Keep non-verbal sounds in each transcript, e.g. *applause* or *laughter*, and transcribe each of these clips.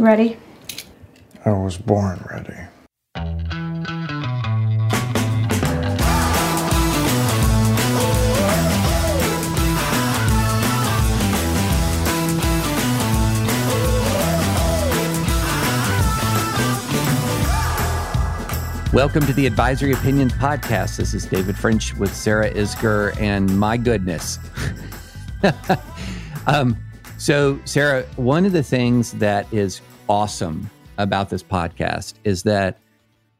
You ready? I was born ready. Welcome to the Advisory Opinions Podcast. This is David French with Sarah Isgur, and my goodness. *laughs* um, so, Sarah, one of the things that is awesome about this podcast is that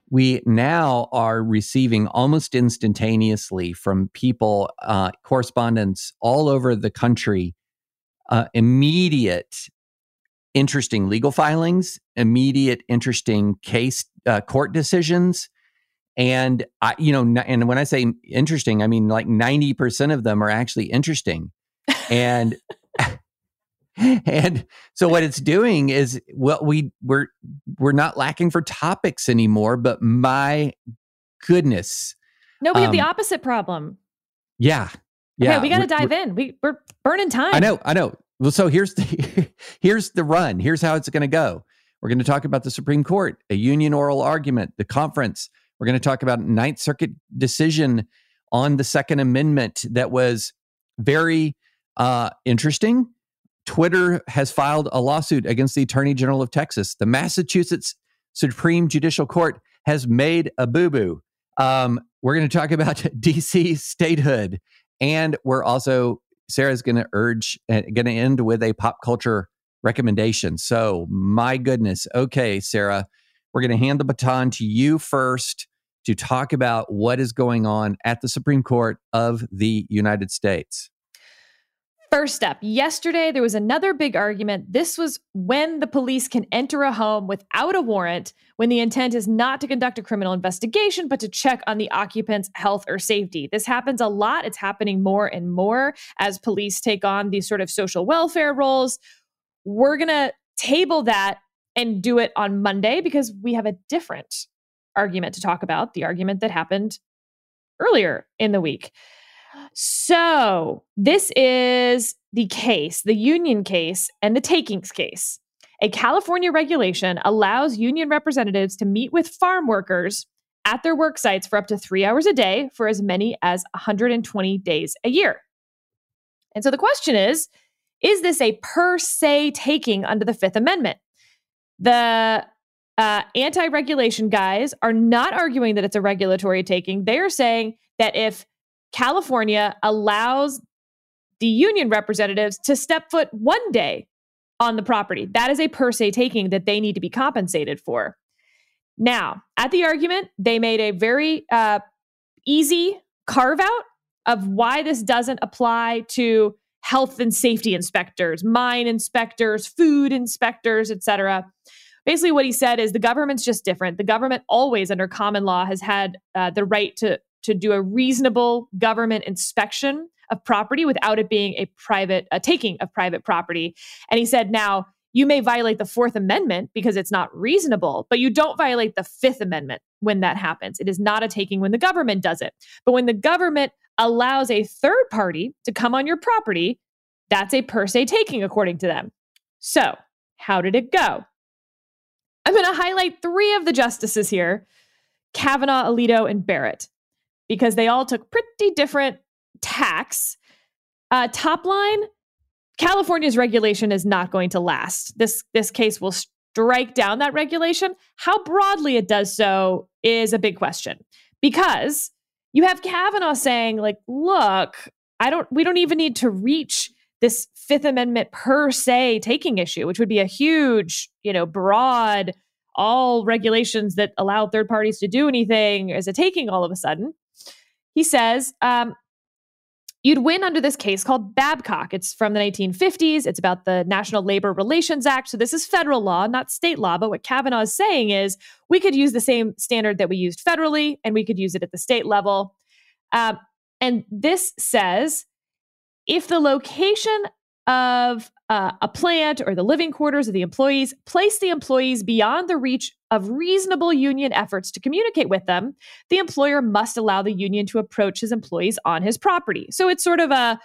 we now are receiving almost instantaneously from people, uh, correspondents all over the country, uh, immediate interesting legal filings, immediate interesting case uh, court decisions, and I, you know, and when I say interesting, I mean like ninety percent of them are actually interesting, and. *laughs* and so what it's doing is well we we're we're not lacking for topics anymore but my goodness no we um, have the um, opposite problem yeah yeah okay we got to dive in we, we're burning time i know i know well, so here's the *laughs* here's the run. Here's how it's going to go. We're going to talk about the Supreme Court, a union oral argument, the conference. We're going to talk about Ninth Circuit decision on the Second Amendment that was very uh, interesting. Twitter has filed a lawsuit against the Attorney General of Texas. The Massachusetts Supreme Judicial Court has made a boo boo. Um, we're going to talk about *laughs* DC statehood, and we're also Sarah's going to urge, uh, going to end with a pop culture recommendation. So, my goodness. Okay, Sarah, we're going to hand the baton to you first to talk about what is going on at the Supreme Court of the United States. First up, yesterday there was another big argument. This was when the police can enter a home without a warrant when the intent is not to conduct a criminal investigation, but to check on the occupant's health or safety. This happens a lot. It's happening more and more as police take on these sort of social welfare roles. We're going to table that and do it on Monday because we have a different argument to talk about the argument that happened earlier in the week. So, this is the case, the union case, and the takings case. A California regulation allows union representatives to meet with farm workers at their work sites for up to three hours a day for as many as 120 days a year. And so the question is is this a per se taking under the Fifth Amendment? The uh, anti regulation guys are not arguing that it's a regulatory taking. They are saying that if California allows the union representatives to step foot one day on the property. That is a per se taking that they need to be compensated for. Now, at the argument, they made a very uh, easy carve out of why this doesn't apply to health and safety inspectors, mine inspectors, food inspectors, etc. Basically, what he said is the government's just different. The government always, under common law, has had uh, the right to to do a reasonable government inspection of property without it being a private a taking of private property. And he said, now you may violate the Fourth Amendment because it's not reasonable, but you don't violate the Fifth Amendment when that happens. It is not a taking when the government does it. But when the government allows a third party to come on your property, that's a per se taking, according to them. So, how did it go? I'm going to highlight three of the justices here Kavanaugh, Alito, and Barrett because they all took pretty different tacks. Uh, top line California's regulation is not going to last. This, this case will strike down that regulation. How broadly it does so is a big question because you have Kavanaugh saying, like, look, I don't, we don't even need to reach this Fifth Amendment per se taking issue, which would be a huge, you know, broad, all regulations that allow third parties to do anything as a taking all of a sudden. He says, um, You'd win under this case called Babcock. It's from the 1950s. It's about the National Labor Relations Act. So this is federal law, not state law. But what Kavanaugh is saying is we could use the same standard that we used federally and we could use it at the state level. Um, and this says if the location of uh, a plant or the living quarters of the employees place the employees beyond the reach of reasonable union efforts to communicate with them, the employer must allow the union to approach his employees on his property. So it's sort of a,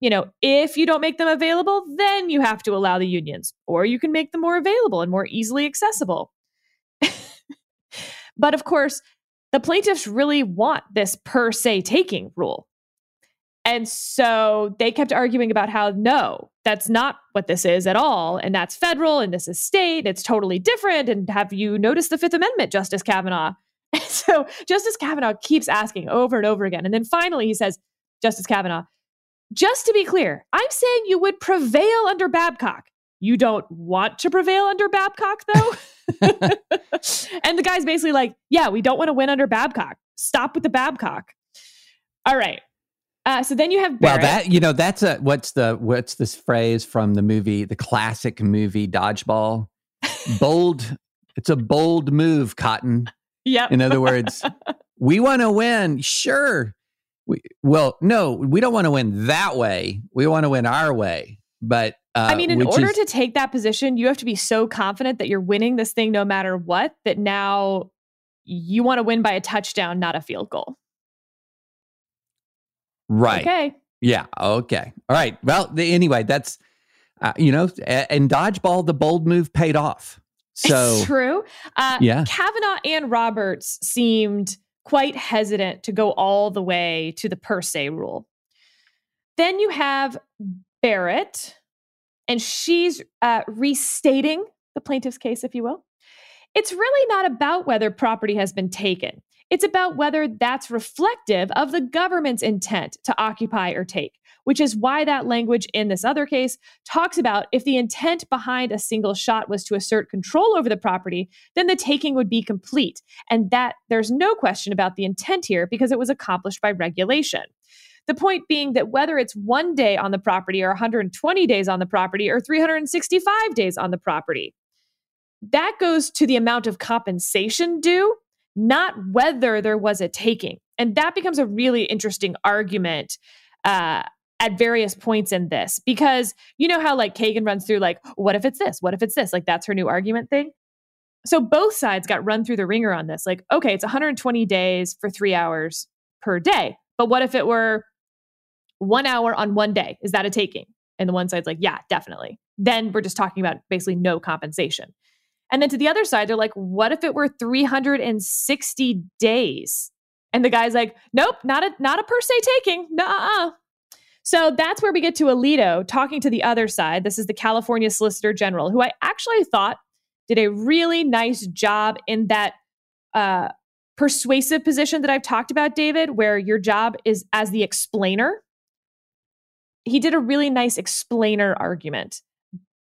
you know, if you don't make them available, then you have to allow the unions, or you can make them more available and more easily accessible. *laughs* but of course, the plaintiffs really want this per se taking rule. And so they kept arguing about how no, that's not what this is at all. And that's federal and this is state. It's totally different. And have you noticed the Fifth Amendment, Justice Kavanaugh? *laughs* And so Justice Kavanaugh keeps asking over and over again. And then finally he says, Justice Kavanaugh, just to be clear, I'm saying you would prevail under Babcock. You don't want to prevail under Babcock, though? *laughs* and the guy's basically like, yeah, we don't want to win under Babcock. Stop with the Babcock. All right. Uh, so then you have Barrett. well that you know that's a what's the what's this phrase from the movie the classic movie Dodgeball? *laughs* Bold it's a bold move Cotton. Yeah in other words *laughs* we want to win sure. We, well no we don't want to win that way. We want to win our way. But uh, I mean, in order is, to take that position, you have to be so confident that you're winning this thing no matter what that now you want to win by a touchdown, not a field goal. Right. Okay. Yeah. Okay. All right. Well, the, anyway, that's, uh, you know, in dodgeball, the bold move paid off. *laughs* So it's true. Uh, yeah. Kavanaugh and Roberts seemed quite hesitant to go all the way to the per se rule. Then you have Barrett, and she's uh, restating the plaintiff's case, if you will. It's really not about whether property has been taken. It's about whether that's reflective of the government's intent to occupy or take, which is why that language in this other case talks about if the intent behind a single shot was to assert control over the property, then the taking would be complete. And that there's no question about the intent here because it was accomplished by regulation. The point being that whether it's one day on the property or 120 days on the property or 365 days on the property, that goes to the amount of compensation due not whether there was a taking. And that becomes a really interesting argument uh, at various points in this because you know how like Kagan runs through like, what if it's this? What if it's this? Like that's her new argument thing. So both sides got run through the wringer on this. Like, okay, it's 120 days for three hours per day. But what if it were one hour on one day? Is that a taking? And the one side's like, yeah, definitely. Then we're just talking about basically no compensation. And then to the other side, they're like, what if it were 360 days? And the guy's like, nope, not a not a per se taking. Nuh-uh. So that's where we get to Alito talking to the other side. This is the California Solicitor General, who I actually thought did a really nice job in that uh, persuasive position that I've talked about, David, where your job is as the explainer. He did a really nice explainer argument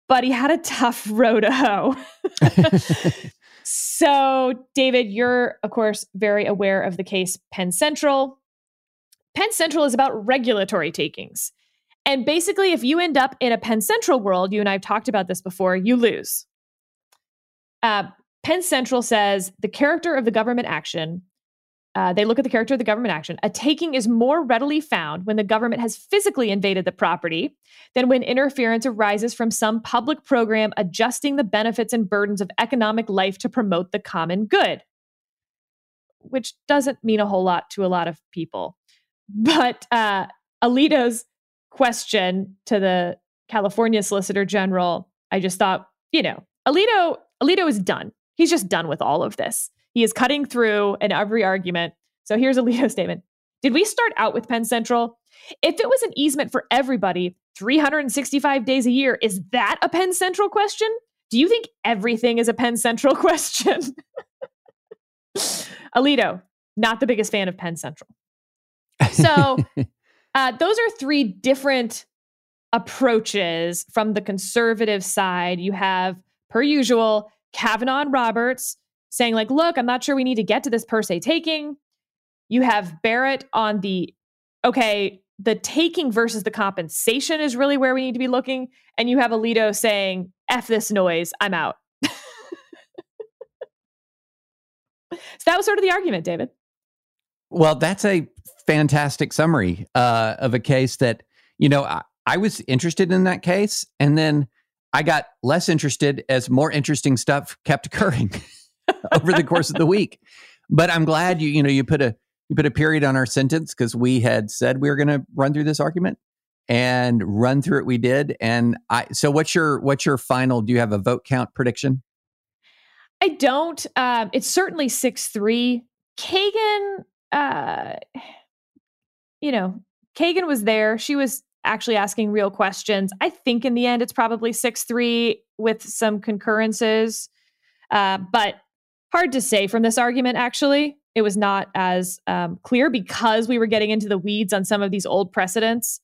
but he had a tough *laughs* row to hoe. *laughs* so, David, you're, of course, very aware of the case Penn Central. Penn Central is about regulatory takings. And basically, if you end up in a Penn Central world, you and I have talked about this before, you lose. Uh, Penn Central says the character of the government action uh, they look at the character of the government action. A taking is more readily found when the government has physically invaded the property than when interference arises from some public program adjusting the benefits and burdens of economic life to promote the common good, which doesn't mean a whole lot to a lot of people. *laughs* But uh, Alito's question to the California Solicitor General, I just thought, you know, Alito, Alito is done. He's just done with all of this. He is cutting through in every argument. So here's Alito's *laughs* statement. Did we start out with Penn Central? If it was an easement for everybody 365 days a year, is that a Penn Central question? Do you think everything is a Penn Central *laughs* question? *laughs* Alito, not the biggest fan of Penn Central. So uh, those are three different approaches from the conservative side. You have, per usual, Kavanaugh and Roberts saying, like, look, I'm not sure we need to get to this per se taking. You have Barrett on the, okay, the taking versus the compensation is really where we need to be looking. And you have Alito saying, F this noise, I'm out. *laughs* so that was sort of the argument, David. Well, that's a fantastic summary uh, of a case that, you know, I, I was interested in that case. And then I got less interested as more interesting stuff kept occurring *laughs* *laughs* over the course of the week. But I'm glad you, you know, you put a you put a period on our sentence because we had said we were going to run through this argument and run through it we did. And i so what's your what's your final do you have a vote count prediction? I don't um it's certainly 6-3 kagan uh you know kagan was there. She was actually asking real questions. I think in the end it's probably 6-3 with some concurrences uh, but hard to say from this argument actually it was not as um, clear because we were getting into the weeds on some of these old precedents.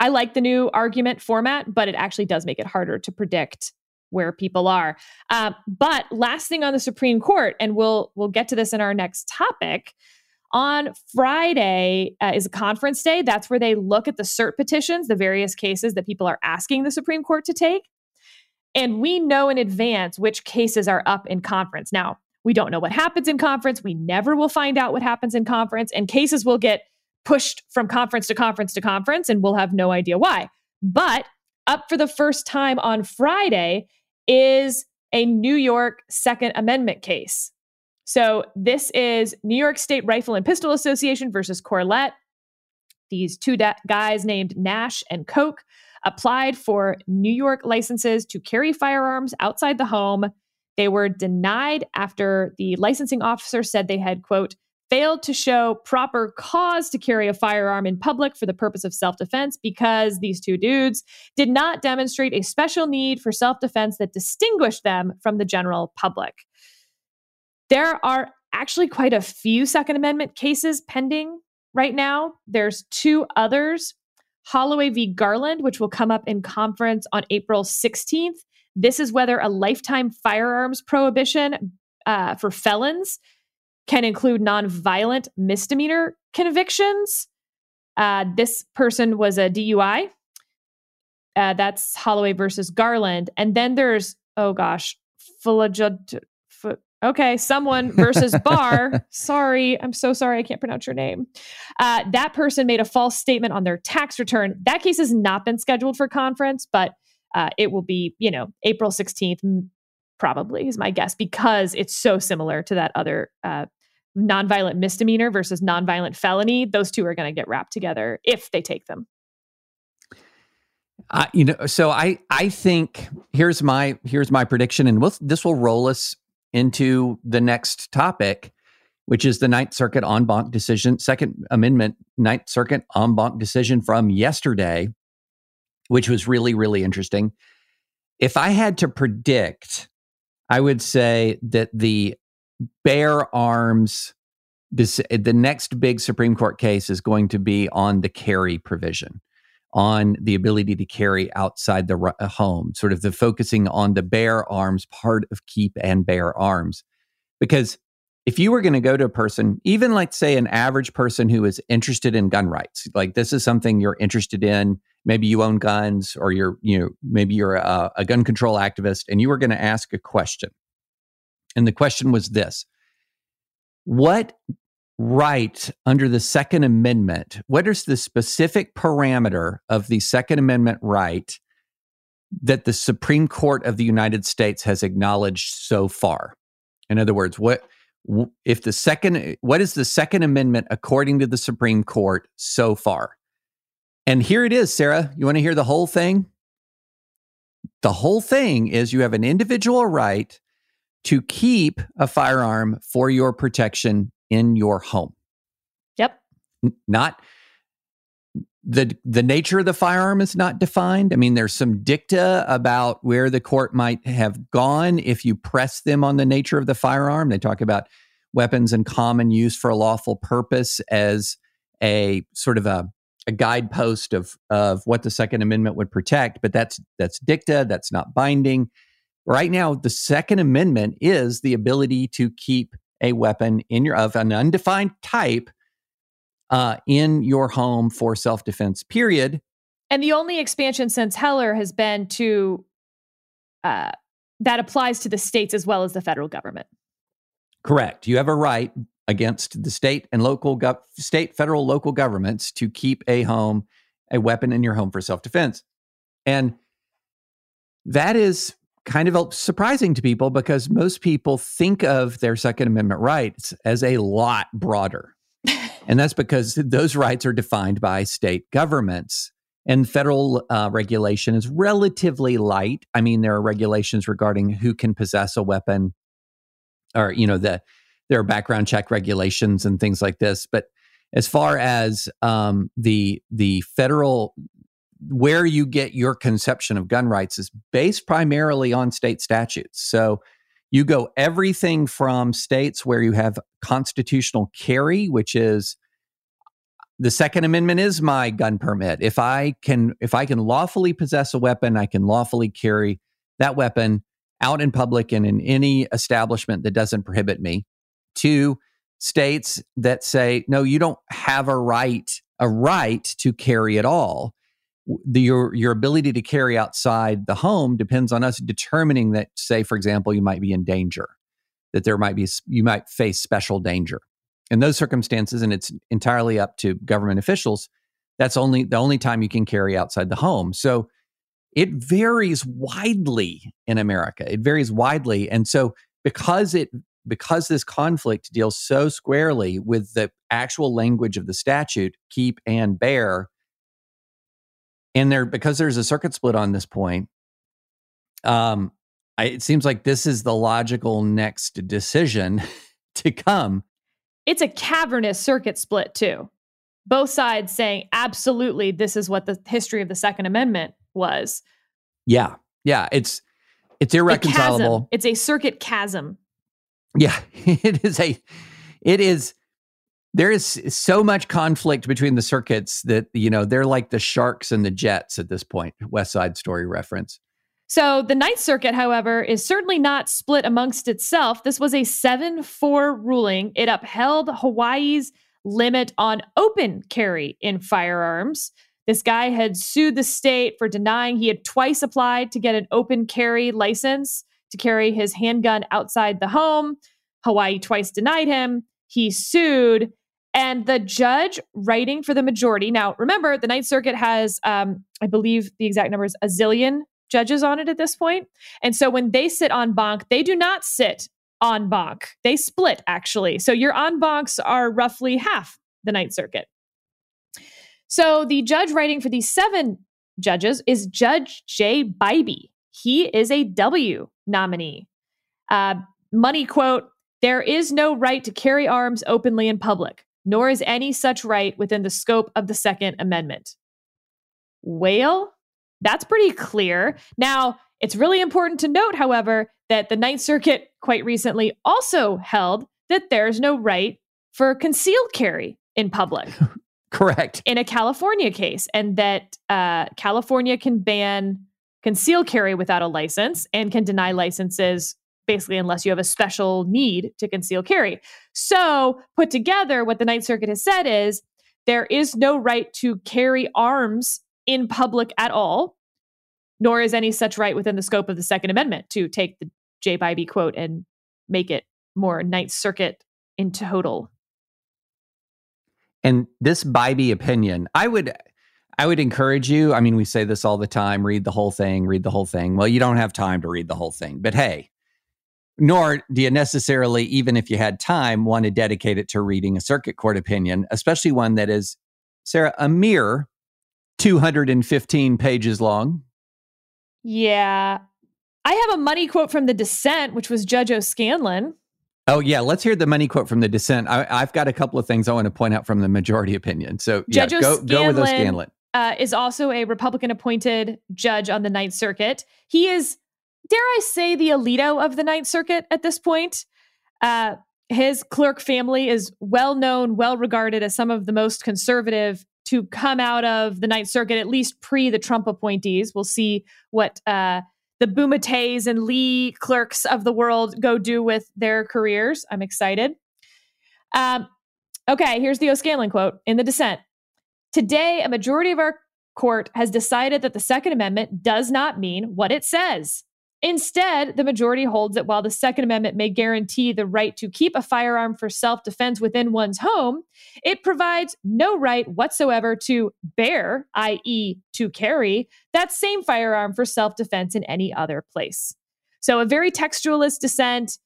I like the new argument format, but it actually does make it harder to predict where people are. Uh, but last thing on the Supreme Court, and we'll we'll get to this in our next topic. On Friday uh, is a conference day. That's where they look at the cert petitions, the various cases that people are asking the Supreme Court to take. And we know in advance which cases are up in conference. Now, we don't know what happens in conference. We never will find out what happens in conference, and cases will get pushed from conference to conference to conference, and we'll have no idea why. But up for the first time on Friday is a New York Second Amendment case. So this is New York State Rifle and Pistol Association versus Corlett. These two da- guys named Nash and Koch applied for New York licenses to carry firearms outside the home they were denied after the licensing officer said they had, quote, failed to show proper cause to carry a firearm in public for the purpose of self defense because these two dudes did not demonstrate a special need for self defense that distinguished them from the general public. There are actually quite a few Second Amendment cases pending right now. There's two others Holloway v. Garland, which will come up in conference on April 16th, this is whether a lifetime firearms prohibition uh, for felons can include nonviolent misdemeanor convictions. Uh, this person was a DUI. Uh, that's Holloway versus Garland. And then there's, oh gosh, Fulajud. Okay, someone versus Barr. sorry, I'm so sorry. I can't pronounce your name. Uh, that person made a false statement on their tax return. That case has not been scheduled for conference, but uh, it will be, you know, April 16th, probably is my guess, because it's so similar to that other uh, nonviolent misdemeanor versus nonviolent felony. Those two are going to get wrapped together if they take them. Uh, you know, so I I think here's my here's my prediction, and we'll, this will roll us into the next topic, which is the Ninth Circuit en banc decision, Second Amendment Ninth Circuit en banc decision from yesterday, which was really, really interesting. If I had to predict, I would say that the bear arms, the next big Supreme Court case is going to be on the carry provision, on the ability to carry outside the uh, home, sort of the focusing on the bear arms part of keep and bear arms. Because if you were going to go to a person, even like say an average person who is interested in gun rights, like this is something you're interested in, maybe you own guns or you're, you know, maybe you're a, a gun control activist and you were going to ask a question. And the question was this What right under the Second Amendment, what is the specific parameter of the Second Amendment right that the Supreme Court of the United States has acknowledged so far? In other words, what if the second what is the second amendment according to the supreme court so far? And here it is sarah. You want to hear the whole thing? The whole thing is you have an individual right to keep a firearm for your protection in your home yep not the the nature of the firearm is not defined. I mean, there's some dicta about where the court might have gone if you press them on the nature of the firearm. They talk about weapons in common use for a lawful purpose as a sort of a, a guidepost of of what the Second Amendment would protect, but that's that's dicta. That's not binding. Right now, the Second Amendment is the ability to keep a weapon in your of an undefined type uh, in your home for self defense, period. And the only expansion since Heller has been to uh, that applies to the states as well as the federal government. Correct. You have a right against the state and local gov- state, federal, local governments to keep a home, a weapon in your home for self defense. And that is kind of surprising to people because most people think of their Second Amendment rights as a lot broader. *laughs* and that's because those rights are defined by state governments. And federal uh, regulation is relatively light. I mean, there are regulations regarding who can possess a weapon, or you know, the there are background check regulations and things like this. But as far as um, the the federal where you get your conception of gun rights is based primarily on state statutes. So you go everything from states where you have constitutional carry, which is the second amendment is my gun permit. If i can if i can lawfully possess a weapon i can lawfully carry that weapon out in public and in any establishment that doesn't prohibit me. To states that say no you don't have a right a right to carry at all the, your your ability to carry outside the home depends on us determining that say for example you might be in danger that there might be you might face special danger. In those circumstances and it's entirely up to government officials that's only the only time you can carry outside the home. So it varies widely in america. It varies widely and so because it because this conflict deals so squarely with the actual language of the statute keep and bear and there because there's a circuit split on this point um I, it seems like this is the logical next decision *laughs* to come. It's a cavernous circuit split too. Both sides saying absolutely this is what the history of the second amendment was. Yeah. Yeah it's it's irreconcilable. It's a circuit chasm. Yeah *laughs* it is a it is there is so much conflict between the circuits that you know they're like the sharks and the jets at this point west side story reference. So the ninth circuit however is certainly not split amongst itself. This was a 7-4 ruling. It upheld hawaii's limit on open carry in firearms. This guy had sued the state for denying he had twice applied to get an open carry license to carry his handgun outside the home. Hawaii twice denied him. He sued and the judge writing for the majority. Now, remember, the Ninth Circuit has, um, I believe the exact number is a zillion judges on it at this point. And so when they sit en banc, they do not sit en banc. They split, actually. So your en bancs are roughly half the Ninth Circuit. So the judge writing for these seven judges is Judge Jay Bybee. He is a W nominee. Uh, money quote, there is no right to carry arms openly in public nor is any such right within the scope of the Second Amendment. Well, that's pretty clear. Now, it's really important to note, however, that the Ninth Circuit quite recently also held that there's no right for concealed carry in public. *laughs* Correct. In a California case, and that uh, California can ban concealed carry without a license and can deny licenses basically unless you have a special need to conceal carry. So, put together, what the Ninth Circuit has said is there is no right to carry arms in public at all, nor is any such right within the scope of the Second Amendment to take the Jay Bybee quote and make it more Ninth Circuit in total. And this Bybee opinion, I would I would encourage you. I mean, we say this all the time read the whole thing, read the whole thing. Well, you don't have time to read the whole thing. But hey, nor do you necessarily, even if you had time, want to dedicate it to reading a circuit court opinion, especially one that is, Sarah, a mere 215 pages long. Yeah. I have a money quote from the dissent, which was Judge O'Scannlain. Oh, yeah. Let's hear the money quote from the dissent. I, have got a couple of things I want to point out from the majority opinion. So, yeah, Judge go, go with O'Scannlain. Uh, is also a Republican appointed judge on the Ninth Circuit. He is dare I say, the Alito of the Ninth Circuit at this point. Uh, his clerk family is well known, well regarded as some of the most conservative to come out of the Ninth Circuit, at least pre the Trump appointees. We'll see what uh, the Bumatay and Lee clerks of the world go do with their careers. I'm excited. Um, Okay, here's the O'Scannlain quote in the dissent. Today, a majority of our court has decided that the Second Amendment does not mean what it says. Instead, the majority holds that while the Second Amendment may guarantee the right to keep a firearm for self defense within one's home, it provides no right whatsoever to bear, i.e., to carry, that same firearm for self defense in any other place. So, a very textualist dissent.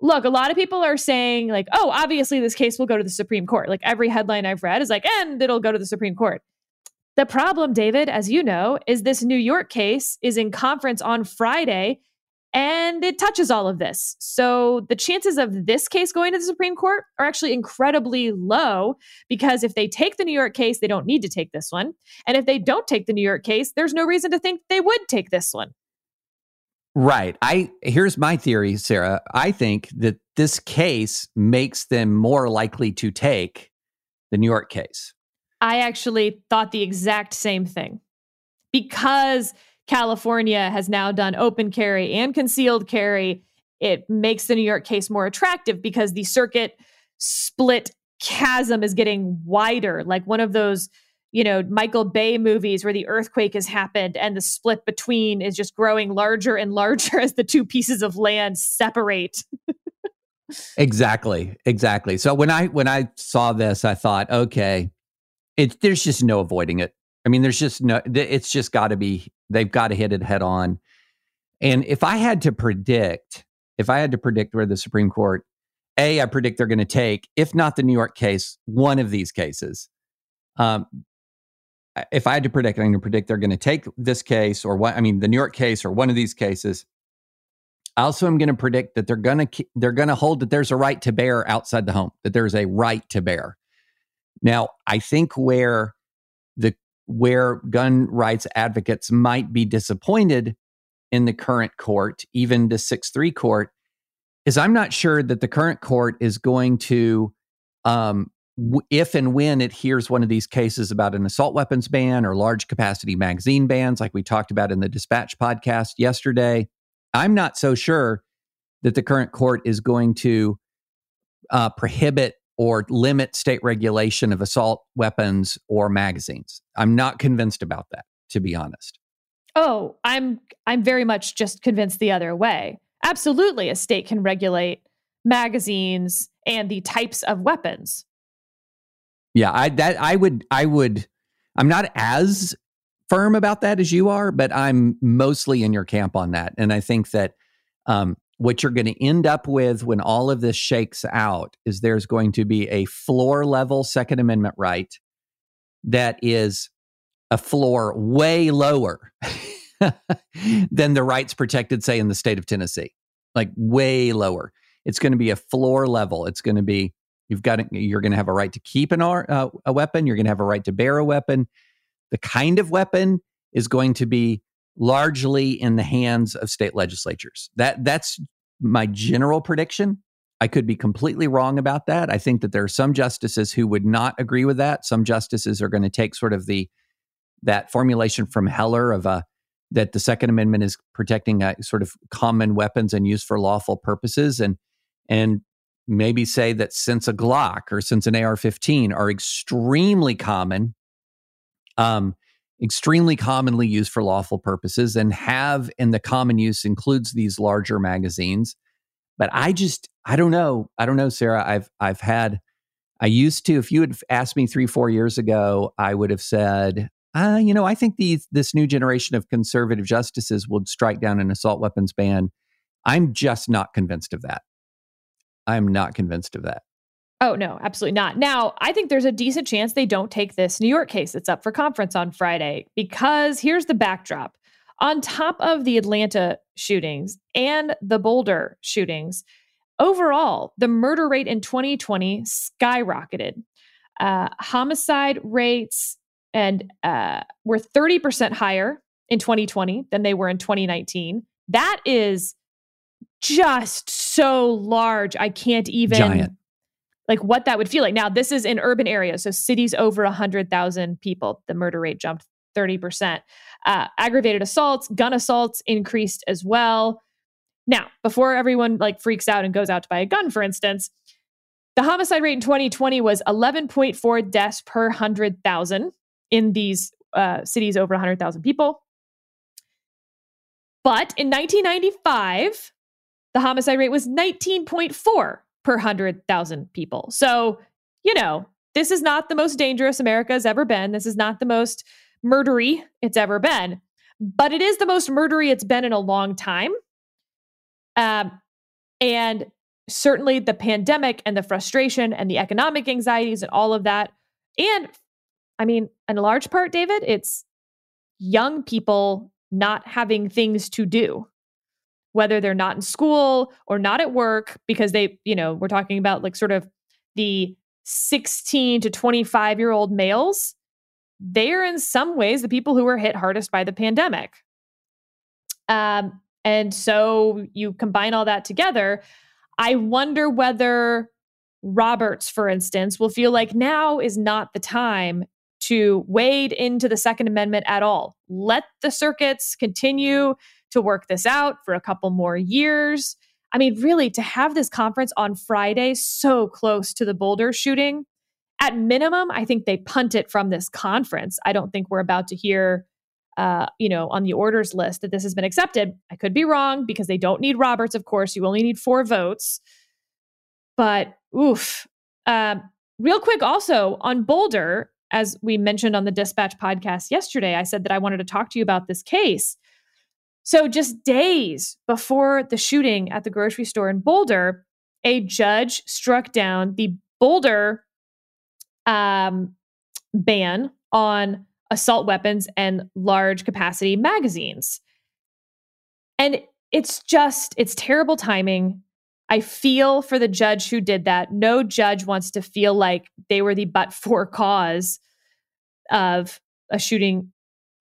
Look, a lot of people are saying, like, oh, obviously this case will go to the Supreme Court. Like, every headline I've read is like, and it'll go to the Supreme Court. The problem, David, as you know, is this New York case is in conference on Friday and it touches all of this. So the chances of this case going to the Supreme Court are actually incredibly low because if they take the New York case, they don't need to take this one. And if they don't take the New York case, there's no reason to think they would take this one. Right. I here's my theory, Sarah. I think that this case makes them more likely to take the New York case. I actually thought the exact same thing. Because California has now done open carry and concealed carry, it makes the New York case more attractive because the circuit split chasm is getting wider, like one of those, you know, Michael Bay movies where the earthquake has happened and the split between is just growing larger and larger *laughs* as the two pieces of land separate. *laughs* exactly. Exactly. So when I when I saw this, I thought, okay, it, there's just no avoiding it. I mean, there's just no, it's just got to be, they've got to hit it head on. And if I had to predict, if I had to predict where the Supreme Court, A, I predict they're going to take, if not the New York case, one of these cases. Um, if I had to predict, I'm going to predict they're going to take this case or what, I mean, the New York case or one of these cases. I also am going to predict that they're going to they're going to hold that there's a right to bear outside the home, that there's a right to bear. Now, I think where the where gun rights advocates might be disappointed in the current court, even the 6 3 court, is I'm not sure that the current court is going to, um, if and when it hears one of these cases about an assault weapons ban or large capacity magazine bans, like we talked about in the dispatch podcast yesterday, I'm not so sure that the current court is going to uh, prohibit or limit state regulation of assault weapons or magazines. I'm not convinced about that, to be honest. Oh, I'm I'm very much just convinced the other way. Absolutely, a state can regulate magazines and the types of weapons. Yeah, I that I would I would I'm not as firm about that as you are, but I'm mostly in your camp on that. And I think that um, what you're going to end up with when all of this shakes out is there's going to be a floor level Second Amendment right that is a floor way lower *laughs* than the rights protected, say, in the state of Tennessee, like way lower. It's going to be a floor level. It's going to be you've got to, you're going to have a right to keep an uh, a weapon. You're going to have a right to bear a weapon. The kind of weapon is going to be largely in the hands of state legislatures. That that's my general prediction. I could be completely wrong about that. I think that there are some justices who would not agree with that. Some justices are going to take sort of the that formulation from Heller of a that the Second Amendment is protecting a sort of common weapons and use for lawful purposes, and and maybe say that since a Glock or since an AR-15 are extremely common, um, extremely commonly used for lawful purposes and have in the common use includes these larger magazines. But i just i don't know i don't know sarah i've i've had i used to if you had asked me three four years ago i would have said uh, you know i think these this new generation of conservative justices would strike down an assault weapons ban. I'm just not convinced of that. I'm not convinced of that Oh, no, absolutely not. Now, I think there's a decent chance they don't take this New York case that's up for conference on Friday because here's the backdrop. On top of the Atlanta shootings and the Boulder shootings, overall, the murder rate in 2020 skyrocketed. Uh, homicide rates and uh, were 30% higher in 2020 than they were in 2019. That is just so large. I can't even. Giant like what that would feel like. Now, this is in urban areas, so cities over 100,000 people. The murder rate jumped 30%. Uh, aggravated assaults, gun assaults increased as well. Now, before everyone like freaks out and goes out to buy a gun, for instance, The homicide rate in 2020 was 11.4 deaths per 100,000 in these uh, cities over 100,000 people. But in 1995, the homicide rate was 19.4 per 100,000 people. So, you know, this is not the most dangerous America has ever been. This is not the most murdery it's ever been, but it is the most murdery it's been in a long time. Um, and certainly the pandemic and the frustration and the economic anxieties and all of that. And I mean, in large part, David, it's young people not having things to do, whether they're not in school or not at work, because they, you know, we're talking about like sort of the 16 to 25 year old males. They are in some ways the people who were hit hardest by the pandemic. Um, and so you combine all that together. I wonder whether Roberts, for instance, will feel like now is not the time to wade into the Second Amendment at all. Let the circuits continue to work this out for a couple more years. I mean, really, to have this conference on Friday so close to the Boulder shooting, at minimum, I think they punt it from this conference. I don't think we're about to hear, uh, you know, on the orders list that this has been accepted. I could be wrong because they don't need Roberts, of course. You only need four votes. But oof. Um, real quick, also on Boulder, as we mentioned on the Dispatch podcast yesterday, I said that I wanted to talk to you about this case. So, just days before the shooting at the grocery store in Boulder, a judge struck down the Boulder um, ban on assault weapons and large capacity magazines. And it's just, it's terrible timing. I feel for the judge who did that. No judge wants to feel like they were the but for *laughs* cause of a shooting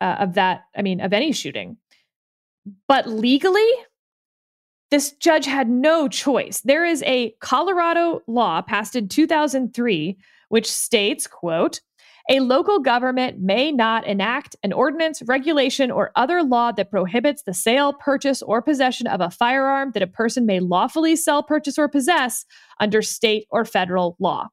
uh, of that, I mean, of any shooting. But legally, this judge had no choice. There is a Colorado law passed in 2003 which states, quote, a local government may not enact an ordinance, regulation, or other law that prohibits the sale, purchase, or possession of a firearm that a person may lawfully sell, purchase, or possess under state or federal law.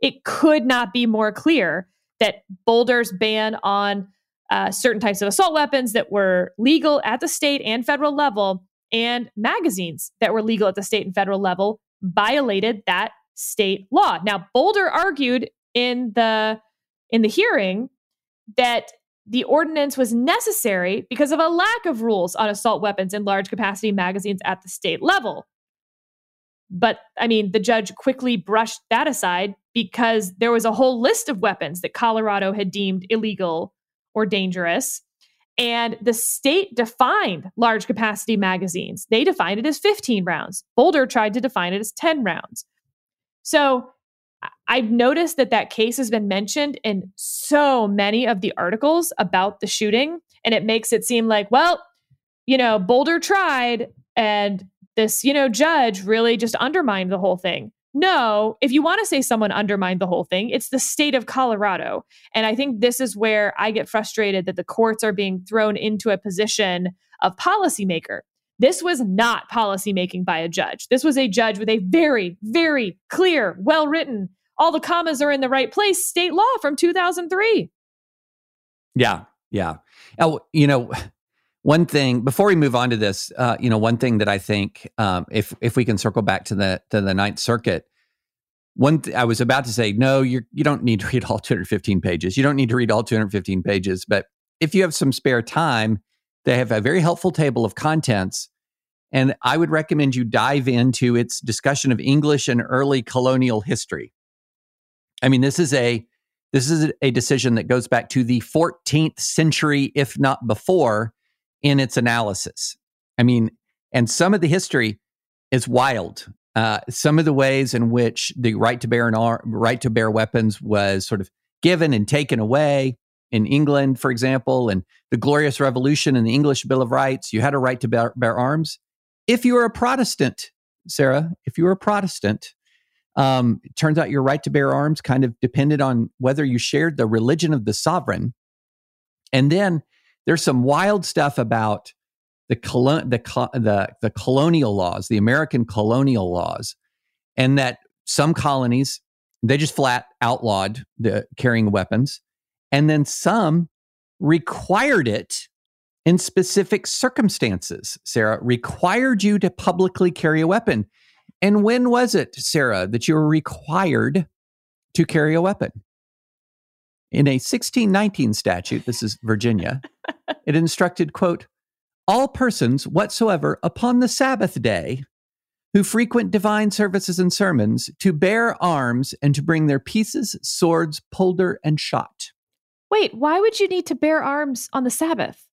It could not be more clear that Boulder's ban on uh, certain types of assault weapons that were legal at the state and federal level and magazines that were legal at the state and federal level violated that state law. Now, Boulder argued in the in the hearing that the ordinance was necessary because of a lack of rules on assault weapons and large capacity magazines at the state level. But I mean, the judge quickly brushed that aside because there was a whole list of weapons that Colorado had deemed illegal or dangerous. And the state defined large capacity magazines. They defined it as 15 rounds. Boulder tried to define it as 10 rounds. So I've noticed that that case has been mentioned in so many of the articles about the shooting. And it makes it seem like, well, you know, Boulder tried and this, you know, judge really just undermined the whole thing. No, if you want to say someone undermined the whole thing, it's the state of Colorado. And I think this is where I get frustrated that the courts are being thrown into a position of policymaker. This was not policymaking by a judge. This was a judge with a very, very clear, well written, all the commas are in the right place state law from 2003. Yeah, yeah. Oh, you know, one thing before we move on to this, uh, you know, one thing that I think, um, if if we can circle back to the to the Ninth Circuit, one th- I was about to say, no, you you don't need to read all *laughs* 215 pages. You don't need to read all 215 pages, but if you have some spare time, they have a very helpful table of contents and I would recommend you dive into its discussion of English and early colonial history. I mean, this is a this is a decision that goes back to the 14th century, if not before, in its analysis. I mean, and some of the history is wild. Uh, some of the ways in which the right to bear an arm, right to bear weapons was sort of given and taken away in England, for example, and the Glorious Revolution and the English Bill of Rights, you had a right to bear, bear arms if you were a Protestant, Sarah, if you were a Protestant, um, it turns out your right to bear arms kind of depended on whether you shared the religion of the sovereign. And then there's some wild stuff about the, the, the, the colonial laws, the American colonial laws, and that some colonies, they just flat outlawed the carrying weapons. And then some required it in specific circumstances, Sarah, required you to publicly carry a weapon. And when was it, Sarah, that you were required to carry a weapon? In a 1619 statute, this is Virginia, it instructed, quote, all persons whatsoever upon the Sabbath day who frequent divine services and sermons to bear arms and to bring their pieces, swords, polder, and shot. Wait, why would you need to bear arms on the Sabbath?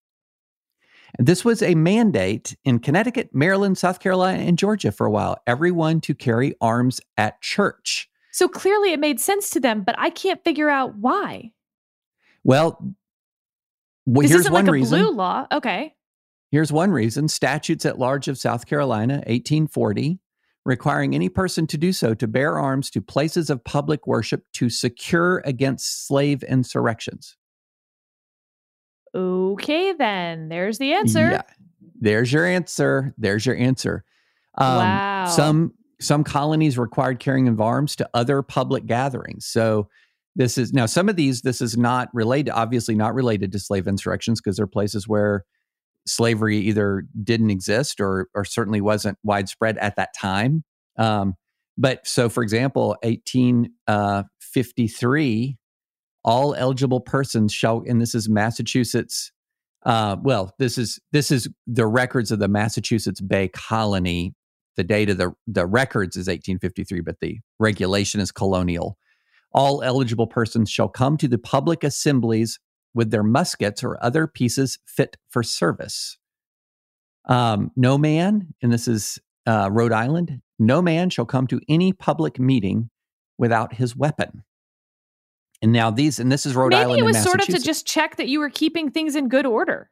This was a mandate in Connecticut, Maryland, South Carolina, and Georgia for a while. Everyone to carry arms at church. So clearly it made sense to them, but I can't figure out why. Well, well This here's isn't one like a reason. blue law. Okay. Here's one reason statutes at large of South Carolina, 1840, requiring any person to do so to bear arms to places of public worship to secure against slave insurrections. Okay, then. There's the answer. Yeah. There's your answer. There's your answer. Um, Wow. Some some colonies required carrying of arms to other public gatherings. So this is now some of these. This is not related. Obviously, not related to slave insurrections because they're places where slavery either didn't exist or or certainly wasn't widespread at that time. Um, but so, for example, 1853, all eligible persons shall, and this is Massachusetts. Uh, well, this is this is the records of the Massachusetts Bay Colony. The date of the the records is 1853, but the regulation is colonial. All eligible persons shall come to the public assemblies with their muskets or other pieces fit for service. Um, no man, and this is uh, Rhode Island, no man shall come to any public meeting without his weapon. And now these, and this is Rhode Maybe Island it was sort of to just check that you were keeping things in good order.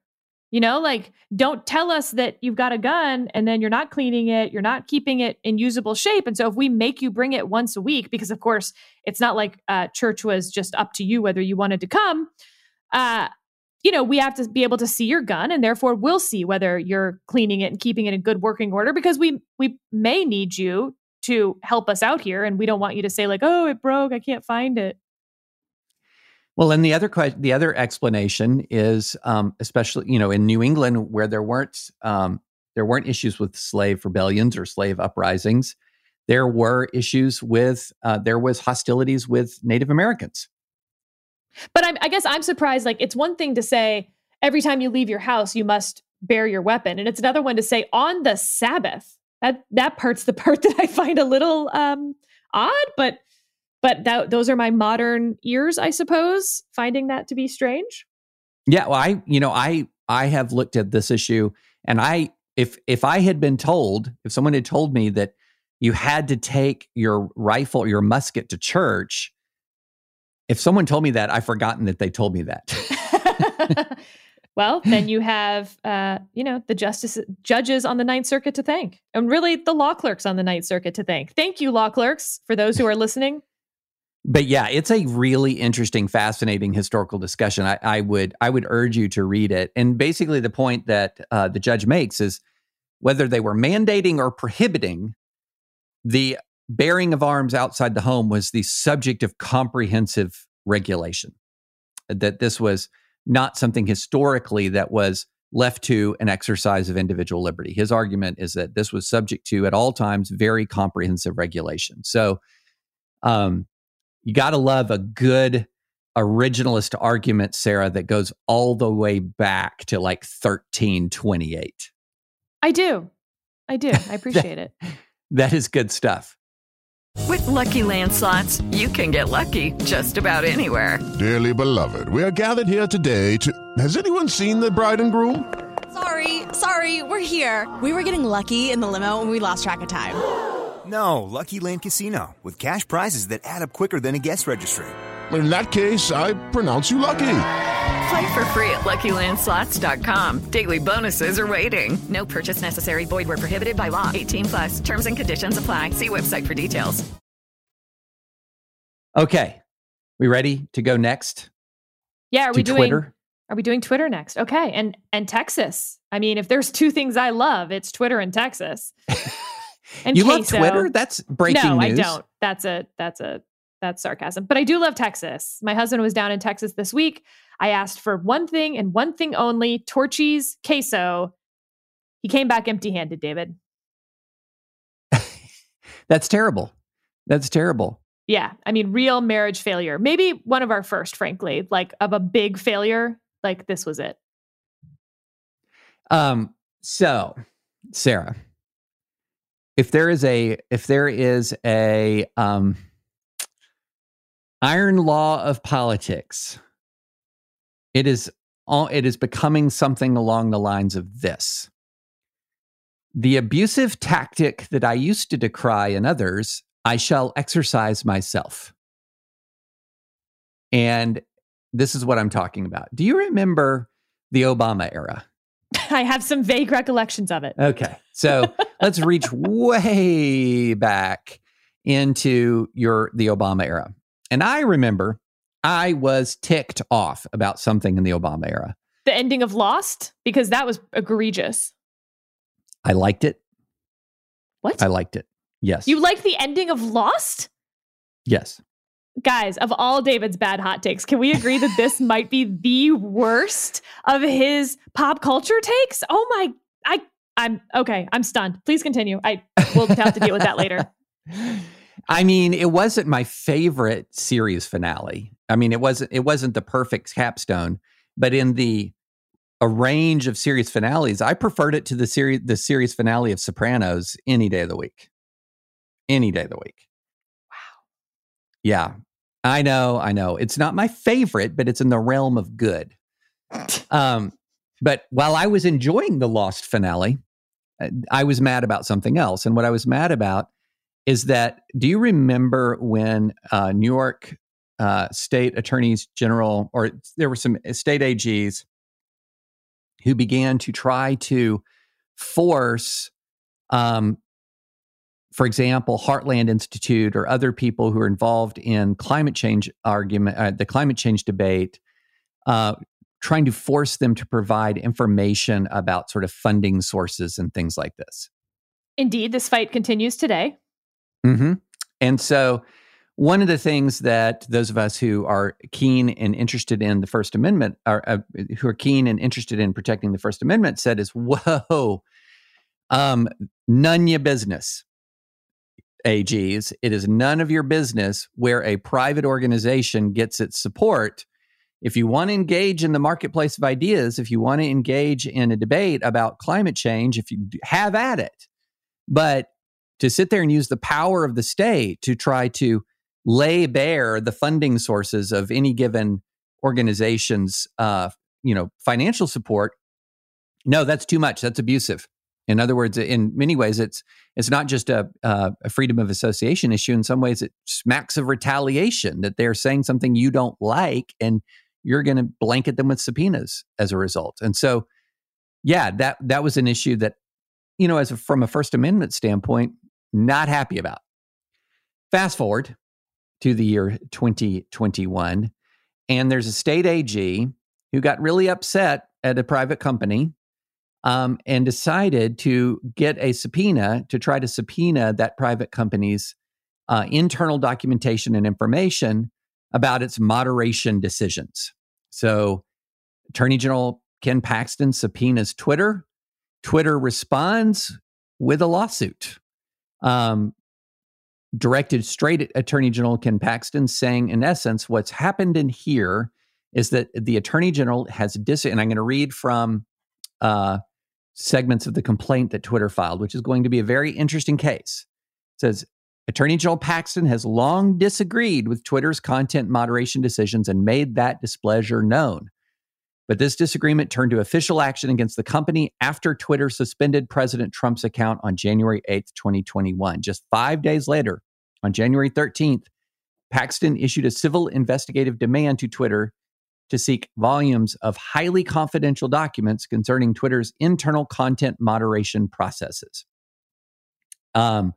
You know, like don't tell us that you've got a gun and then you're not cleaning it, you're not keeping it in usable shape. And so if we make you bring it once a week, because of course it's not like uh, church was just up to you whether you wanted to come, uh, you know, we have to be able to see your gun, and therefore we'll see whether you're cleaning it and keeping it in good working order because we we may need you to help us out here, and we don't want you to say like, oh, it broke, I can't find it. Well, and the other the other explanation is, um, especially you know in New England where there weren't um, there weren't issues with slave rebellions or slave uprisings, there were issues with uh, there was hostilities with Native Americans. But I'm, I guess I'm surprised. Like, it's one thing to say every time you leave your house, you must bear your weapon, and it's another one to say on the Sabbath. That that part's the *laughs* part that I find a little um, odd, but but that those are my modern ears, I suppose, finding that to be strange. Yeah, well, I you know I I have looked at this issue, and I if if I had been told if someone had told me that you had to take your rifle your musket to church, if someone told me that, I've forgotten that they told me that. *laughs* well, then you have uh, you know the justice judges on the Ninth Circuit to thank, and really the law clerks on the Ninth Circuit to thank. Thank you, law clerks, for those who are listening. But yeah, it's a really interesting, fascinating historical discussion. I, I would I would urge you to read it. And basically, the point that uh, the judge makes is whether they were mandating or prohibiting the bearing of arms outside the home was the subject of comprehensive regulation. That this was not something historically that was left to an exercise of individual liberty. His argument is that this was subject to, at all times, very comprehensive regulation. So, um, you got to love a good originalist argument, Sarah, that goes all the way back to like 1328. I do, I do. I *laughs* appreciate it. That is good stuff. With Lucky Land slots, you can get lucky just about anywhere. Dearly beloved, we are gathered here today to. Has anyone seen the bride and groom? Sorry, sorry, we're here. We were getting lucky in the limo and we lost track of time. No, Lucky Land Casino, with cash prizes that add up quicker than a guest registry. In that case, I pronounce you lucky. Play for free at LuckyLandSlots.com. Daily bonuses are waiting. No purchase necessary. Void where prohibited by law. 18 plus. Terms and conditions apply. See website for details. Okay. We ready to go next Yeah, are to we doing? Twitter? Are we doing Twitter next? Okay, and and Texas. I mean, if there's two things I love, it's Twitter and Texas. *laughs* And you love. Twitter? That's breaking news. no, news. I don't. That's a that's a that's sarcasm. But I do love Texas. My husband was down in Texas this week. I asked for one thing and one thing only: Torchy's queso. He came back empty-handed. David. *laughs* That's terrible. That's terrible. Yeah, I mean, real marriage failure. Maybe one of our first, frankly, like of a big failure. Like this was it. Um, so Sarah, if there is a if there is a um iron law of politics, it is all it is becoming something along the lines of this. The abusive tactic that I used to decry in others, I shall exercise myself. And this is what I'm talking about. Do you remember the Obama era? *laughs* I have some vague recollections of it. Okay. So *laughs* let's reach way back into your the Obama era. And I remember I was ticked off about something in the Obama era. The ending of Lost because that was egregious. I liked it. What? I liked it. Yes. You liked the ending of Lost? yes. Guys, of all David's bad hot takes, can we agree that this might be the worst of his pop culture takes? Oh my I'm okay, I'm stunned. Please continue. I will have to deal with that later. *laughs* I mean, it wasn't my favorite series finale. I mean, it wasn't it wasn't the perfect capstone, but in the a range of series finales, I preferred it to the series the series finale of Sopranos any day of the week. Any day of the week. Wow. Yeah. I know, I know. It's not my favorite, but it's in the realm of good. *laughs* Um, but while I was enjoying the Lost finale, I was mad about something else. And what I was mad about is that do you remember when uh, New York uh, state attorneys general, or there were some state AGs who began to try to force, um, for example, Heartland Institute or other people who are involved in climate change argument, uh, the climate change debate, uh, trying to force them to provide information about sort of funding sources and things like this. Indeed, this fight continues today. Mm-hmm. And so, one of the things that those of us who are keen and interested in the First Amendment, are, uh, who are keen and interested in protecting the First Amendment, said is, "Whoa, um, none your business, AGs. It is none of your business where a private organization gets its support." If you want to engage in the marketplace of ideas, if you want to engage in a debate about climate change, if you have at it, but to sit there and use the power of the state to try to lay bare the funding sources of any given organization's uh, you know financial support no that's too much that's abusive. In other words in many ways it's it's not just a, uh, a freedom of association issue. In some ways it smacks of retaliation that they're saying something you don't like and you're going to blanket them with subpoenas as a result and so yeah that that was an issue that you know as a, from a first amendment standpoint not happy about. Fast forward to the year 2021, and there's a state AG who got really upset at a private company um, and decided to get a subpoena to try to subpoena that private company's uh, internal documentation and information about its moderation decisions. So, Attorney General Ken Paxton subpoenas Twitter. Twitter responds with a lawsuit um, directed straight at Attorney General Ken Paxton, saying, in essence, what's happened in here is that the Attorney General has dis, and I'm going to read from uh, segments of the complaint that Twitter filed, which is going to be a very interesting case. It says, Attorney General Paxton has long disagreed with Twitter's content moderation decisions and made that displeasure known. But this disagreement turned to official action against the company after Twitter suspended President Trump's account on January 8th, 2021. Just five days later, on January 13th, Paxton issued a civil investigative demand to Twitter to seek volumes of highly confidential documents concerning Twitter's internal content moderation processes. Um,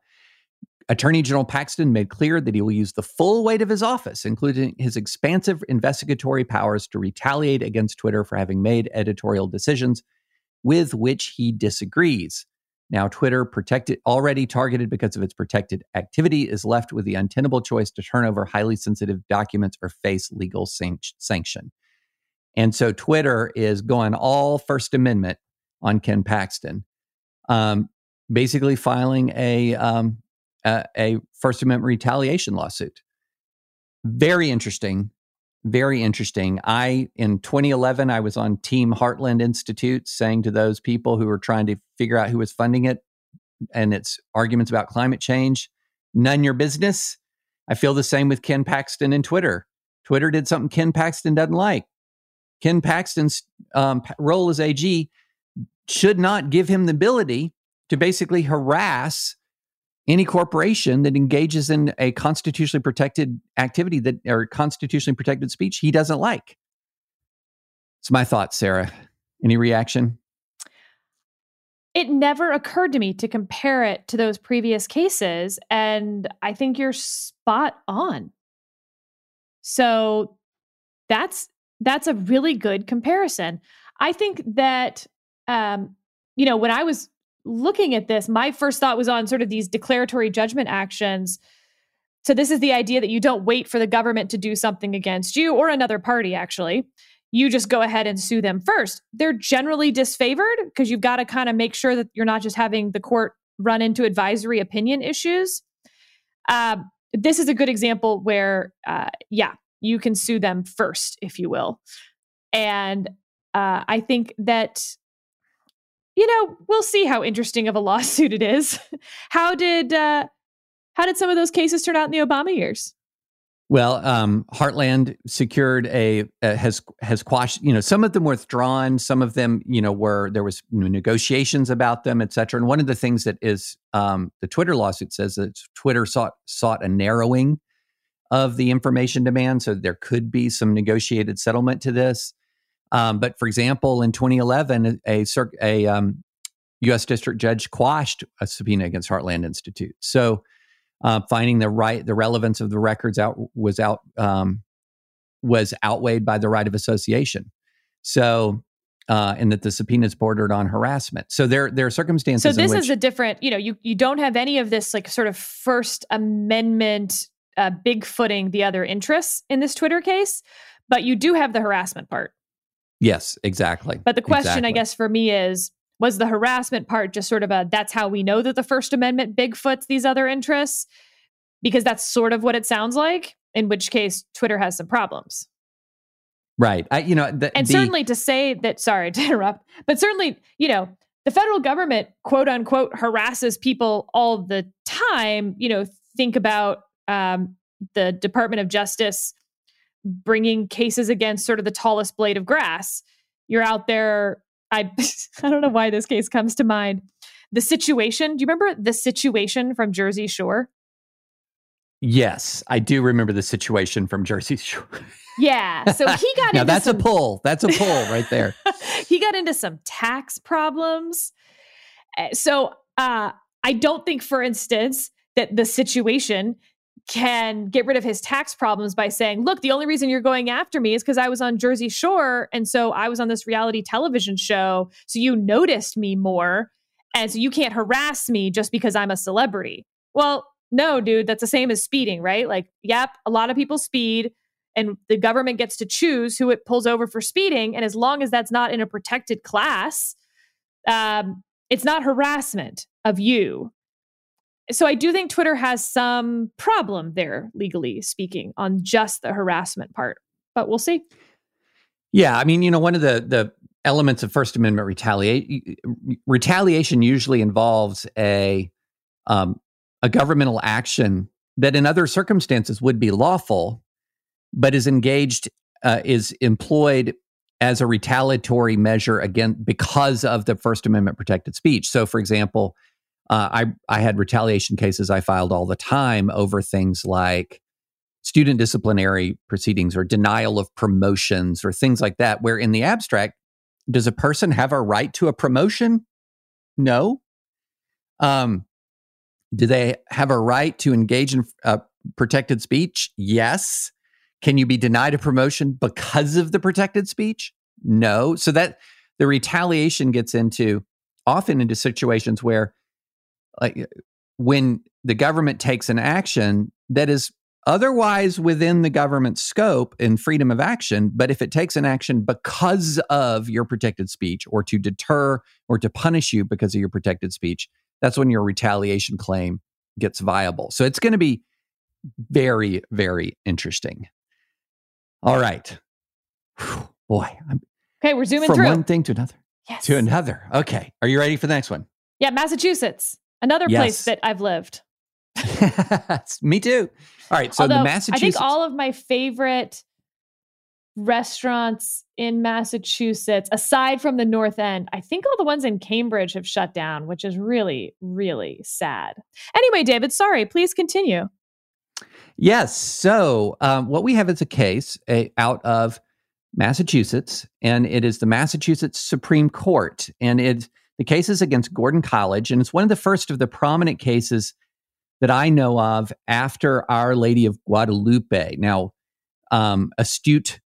Attorney General Paxton made clear that he will use the full weight of his office, including his expansive investigatory powers, to retaliate against Twitter for having made editorial decisions with which he disagrees. Now, Twitter, protected, already targeted because of its protected activity, is left with the untenable choice to turn over highly sensitive documents or face legal san- sanction. And so Twitter is going all First Amendment on Ken Paxton, um, basically filing a, um, a, a First Amendment retaliation lawsuit. Very interesting. Very interesting. I, in 2011, I was on Team Heartland Institute saying to those people who were trying to figure out who was funding it and its arguments about climate change, none your business. I feel the same with Ken Paxton and Twitter. Twitter did something Ken Paxton doesn't like. Ken Paxton's um, role as AG should not give him the ability to basically harass any corporation that engages in a constitutionally protected activity that or constitutionally protected speech he doesn't like. It's my thoughts, Sarah. Any reaction? It never occurred to me to compare it to those previous cases. And I think you're spot on. So that's that's a really good comparison. I think that um, you know, when I was looking at this, my first thought was on sort of these declaratory judgment actions. So, this is the idea that you don't wait for the government to do something against you or another party, actually. You just go ahead and sue them first. They're generally disfavored because you've got to kind of make sure that you're not just having the court run into advisory opinion issues. Uh, this is a good example where, uh, yeah, you can sue them first, if you will. And uh, I think that you know, we'll see how interesting of a *laughs* lawsuit it is. how did uh, how did some of those cases turn out in the Obama years? Well, um, Heartland secured a has has quashed. You know, some of them were withdrawn. Some of them, you know, were there was negotiations about them, et cetera. And one of the things that is um, the Twitter lawsuit says that Twitter sought sought a narrowing of the information demand, so there could be some negotiated settlement to this. Um, but for example, in 2011, a, a um, U.S. district judge quashed a subpoena against Heartland Institute. So, uh, finding the right, the relevance of the records out was out um, was outweighed by the right of association. So, uh, and that the subpoenas bordered on harassment. So there, there are circumstances. So this which, is a different. You know, you you don't have any of this like sort of First Amendment uh, big footing the other interests in this Twitter case, but you do have the harassment part. Yes, exactly. But the question, exactly. I guess, for me is was the harassment part just sort of a that's how we know that the First Amendment bigfoots these other interests? Because that's sort of what it sounds like, in which case Twitter has some problems. Right. I, you know, the, and the, certainly to say that, sorry to *laughs* interrupt, but certainly, you know, the federal government, quote unquote, harasses people all the time. You know, think about um, the Department of Justice bringing cases against sort of the tallest blade of grass. You're out there. I *laughs* I don't know why this case comes to mind. The situation. Do you remember the situation from Jersey Shore? Yes, I do remember the situation from Jersey Shore. *laughs* Yeah, so he got now that's some, a pull. That's a *laughs* pull right there. he got into some tax problems. Eh, so uh, I don't think, for instance, that the situation can get rid of his tax problems by saying, look, the only reason you're going after me is because I was on Jersey Shore. And so I was on this reality television show. So you noticed me more. And so you can't harass me just because I'm a celebrity. Well, no, dude, that's the same as speeding, right? Like, yep, a lot of people speed and the government gets to choose who it pulls over for speeding. And as long as that's not in a protected class, um, it's not harassment of you so I do think Twitter has some problem there, legally speaking, on just the harassment part. But we'll see. Yeah, I mean, you know, one of the the elements of First Amendment retaliation retaliation usually involves a um, a governmental action that, in other circumstances, would be lawful, but is engaged uh, is employed as a retaliatory measure again because of the First Amendment protected speech. So, for example uh, I I had retaliation cases I filed all the time over things like student disciplinary proceedings or denial of promotions or things like that. Where in the abstract, does a person have a right to a promotion? No. Um, do they have a right to engage in uh, protected speech? Yes. Can you be denied a promotion because of the protected speech? No. So that the retaliation gets into often into situations where like uh, when the government takes an action that is otherwise within the government's scope and freedom of action, but if it takes an action because of your protected speech or to deter or to punish you because of your protected speech, that's when your retaliation claim gets viable. So it's going to be very, very interesting. All right. Whew, boy, I'm Okay, we're zooming from through. one thing to another. yes. To another. Okay. Are you ready for the next one? Yeah, Massachusetts, another Yes. place that I've lived. *laughs* Me too. All right. So Although the I think all of my favorite restaurants in Massachusetts, aside from the North End, I think all the ones in Cambridge have shut down, which is really, really sad. Anyway, David, sorry, please continue. Yes. So um, what we have is a case a, out of Massachusetts, and it is the Massachusetts Supreme Court, and it the case is against Gordon College, and it's one of the first of the prominent cases that I know of after Our Lady of Guadalupe. Now, um, astute,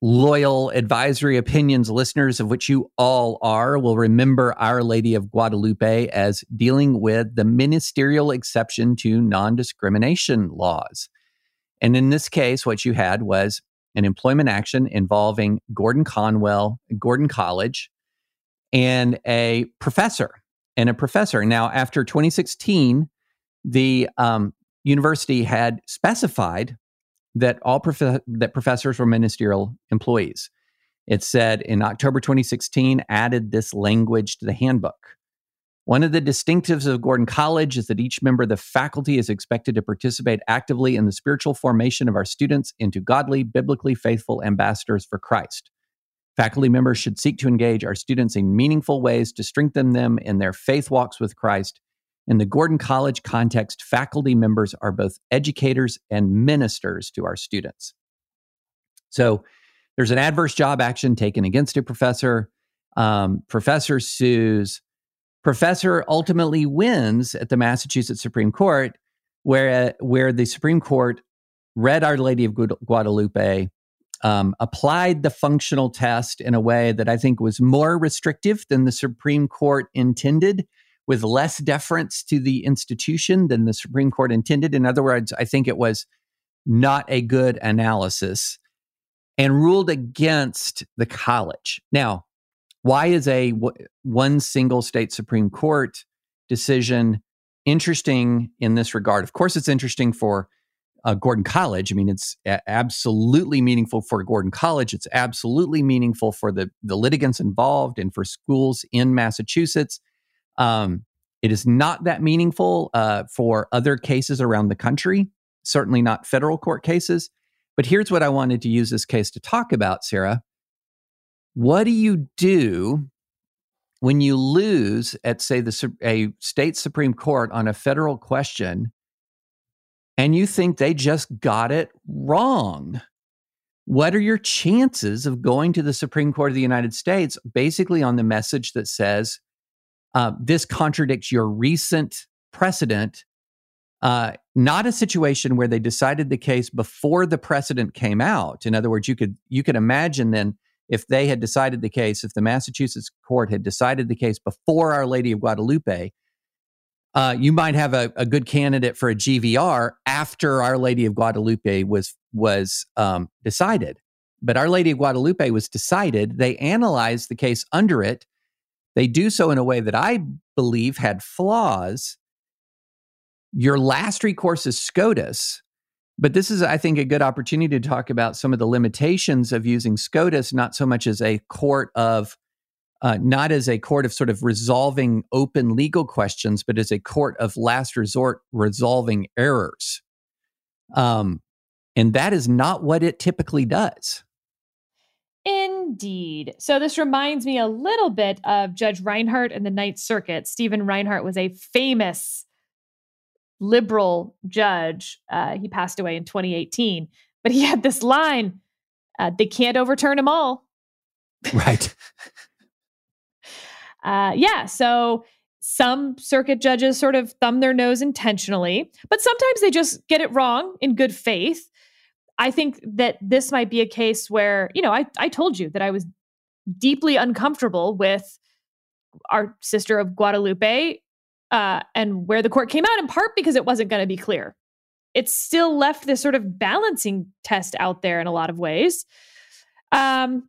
loyal advisory opinions listeners, of which you all are, will remember Our Lady of Guadalupe as dealing with the ministerial exception to non discrimination laws. And in this case, what you had was an employment action involving Gordon Conwell, Gordon College, and a professor. And a professor. Now, after 2016, the um, university had specified that all prof- that professors were ministerial employees. It said in October 2016, added this language to the handbook. One of the distinctives of Gordon College is that each member of the faculty is expected to participate actively in the spiritual formation of our students into godly, biblically faithful ambassadors for Christ. Faculty members should seek to engage our students in meaningful ways to strengthen them in their faith walks with Christ. In the Gordon College context, faculty members are both educators and ministers to our students. So there's an adverse job action taken against a professor. Um, professor sues. Professor ultimately wins at the Massachusetts Supreme Court, where, where the Supreme Court read Our Lady of Guadalupe, um, applied the functional test in a way that I think was more restrictive than the Supreme Court intended, with less deference to the institution than the Supreme Court intended. In other words, I think it was not a good analysis and ruled against the college. Now, why is a w- one single state Supreme Court decision interesting in this regard? Of course, it's interesting for uh, Gordon College. I mean, it's a- absolutely meaningful for Gordon College. It's absolutely meaningful for the the litigants involved and for schools in Massachusetts. Um, it is not that meaningful uh, for other cases around the country. Certainly not federal court cases. But here's what I wanted to use this case to talk about, Sarah. What do you do when you lose at, say, the a state supreme court on a federal question, and you think they just got it wrong? What are your chances of going to the Supreme Court of the United States, basically on the message that says uh, this contradicts your recent precedent uh, not a situation where they decided the case before the precedent came out. In other words, you could you could imagine then if they had decided the case, if the Massachusetts court had decided the case before Our Lady of Guadalupe, uh, you might have a, a, good candidate for a GVR after Our Lady of Guadalupe was was um, decided. But Our Lady of Guadalupe was decided. They analyzed the case under it. They do so in a way that I believe had flaws your last recourse is SCOTUS. But this is, I think, a good opportunity to talk about some of the limitations of using SCOTUS, not so much as a court of, uh, not as a court of sort of resolving open legal questions, but as a court of last resort resolving errors. Um, and that is not what it typically does. Indeed. So this reminds me a little bit of Judge Reinhardt in the Ninth Circuit. Stephen Reinhardt was a famous liberal judge. Uh, he passed away in 2018, but he had this line uh, they can't overturn them all. Right. Uh, yeah. So some circuit judges sort of thumb their nose intentionally, but sometimes they just get it wrong in good faith. I think that this might be a case where, you know, I, I told you that I was deeply uncomfortable with our sister of Guadalupe uh, and where the court came out in part because it wasn't going to be clear. It still left this sort of balancing test out there in a lot of ways. Um,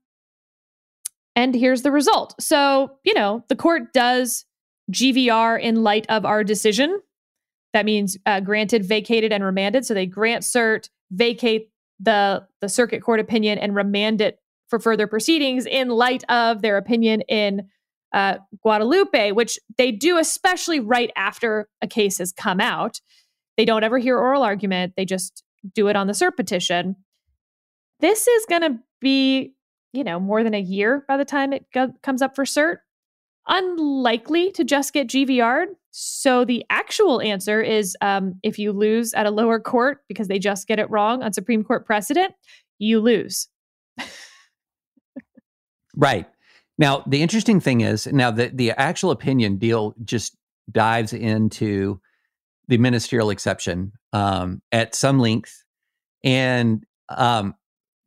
and here's the result. So, you know, the court does GVR in light of our decision. That means uh, granted, vacated, and remanded. So they grant cert, vacate the the circuit court opinion, and remand it for further proceedings in light of their opinion in uh, Guadalupe, which they do especially right after a case has come out. They don't ever hear oral argument; they just do it on the cert petition. This is going to be, you know, more than a year by the time it go- comes up for cert. Unlikely to just get GVR'd. So the actual answer is um, if you lose at a lower court because they just get it wrong on Supreme Court precedent, you lose. right. Now, the interesting thing is now the, the actual opinion deal just dives into the ministerial exception um, at some length. And, um,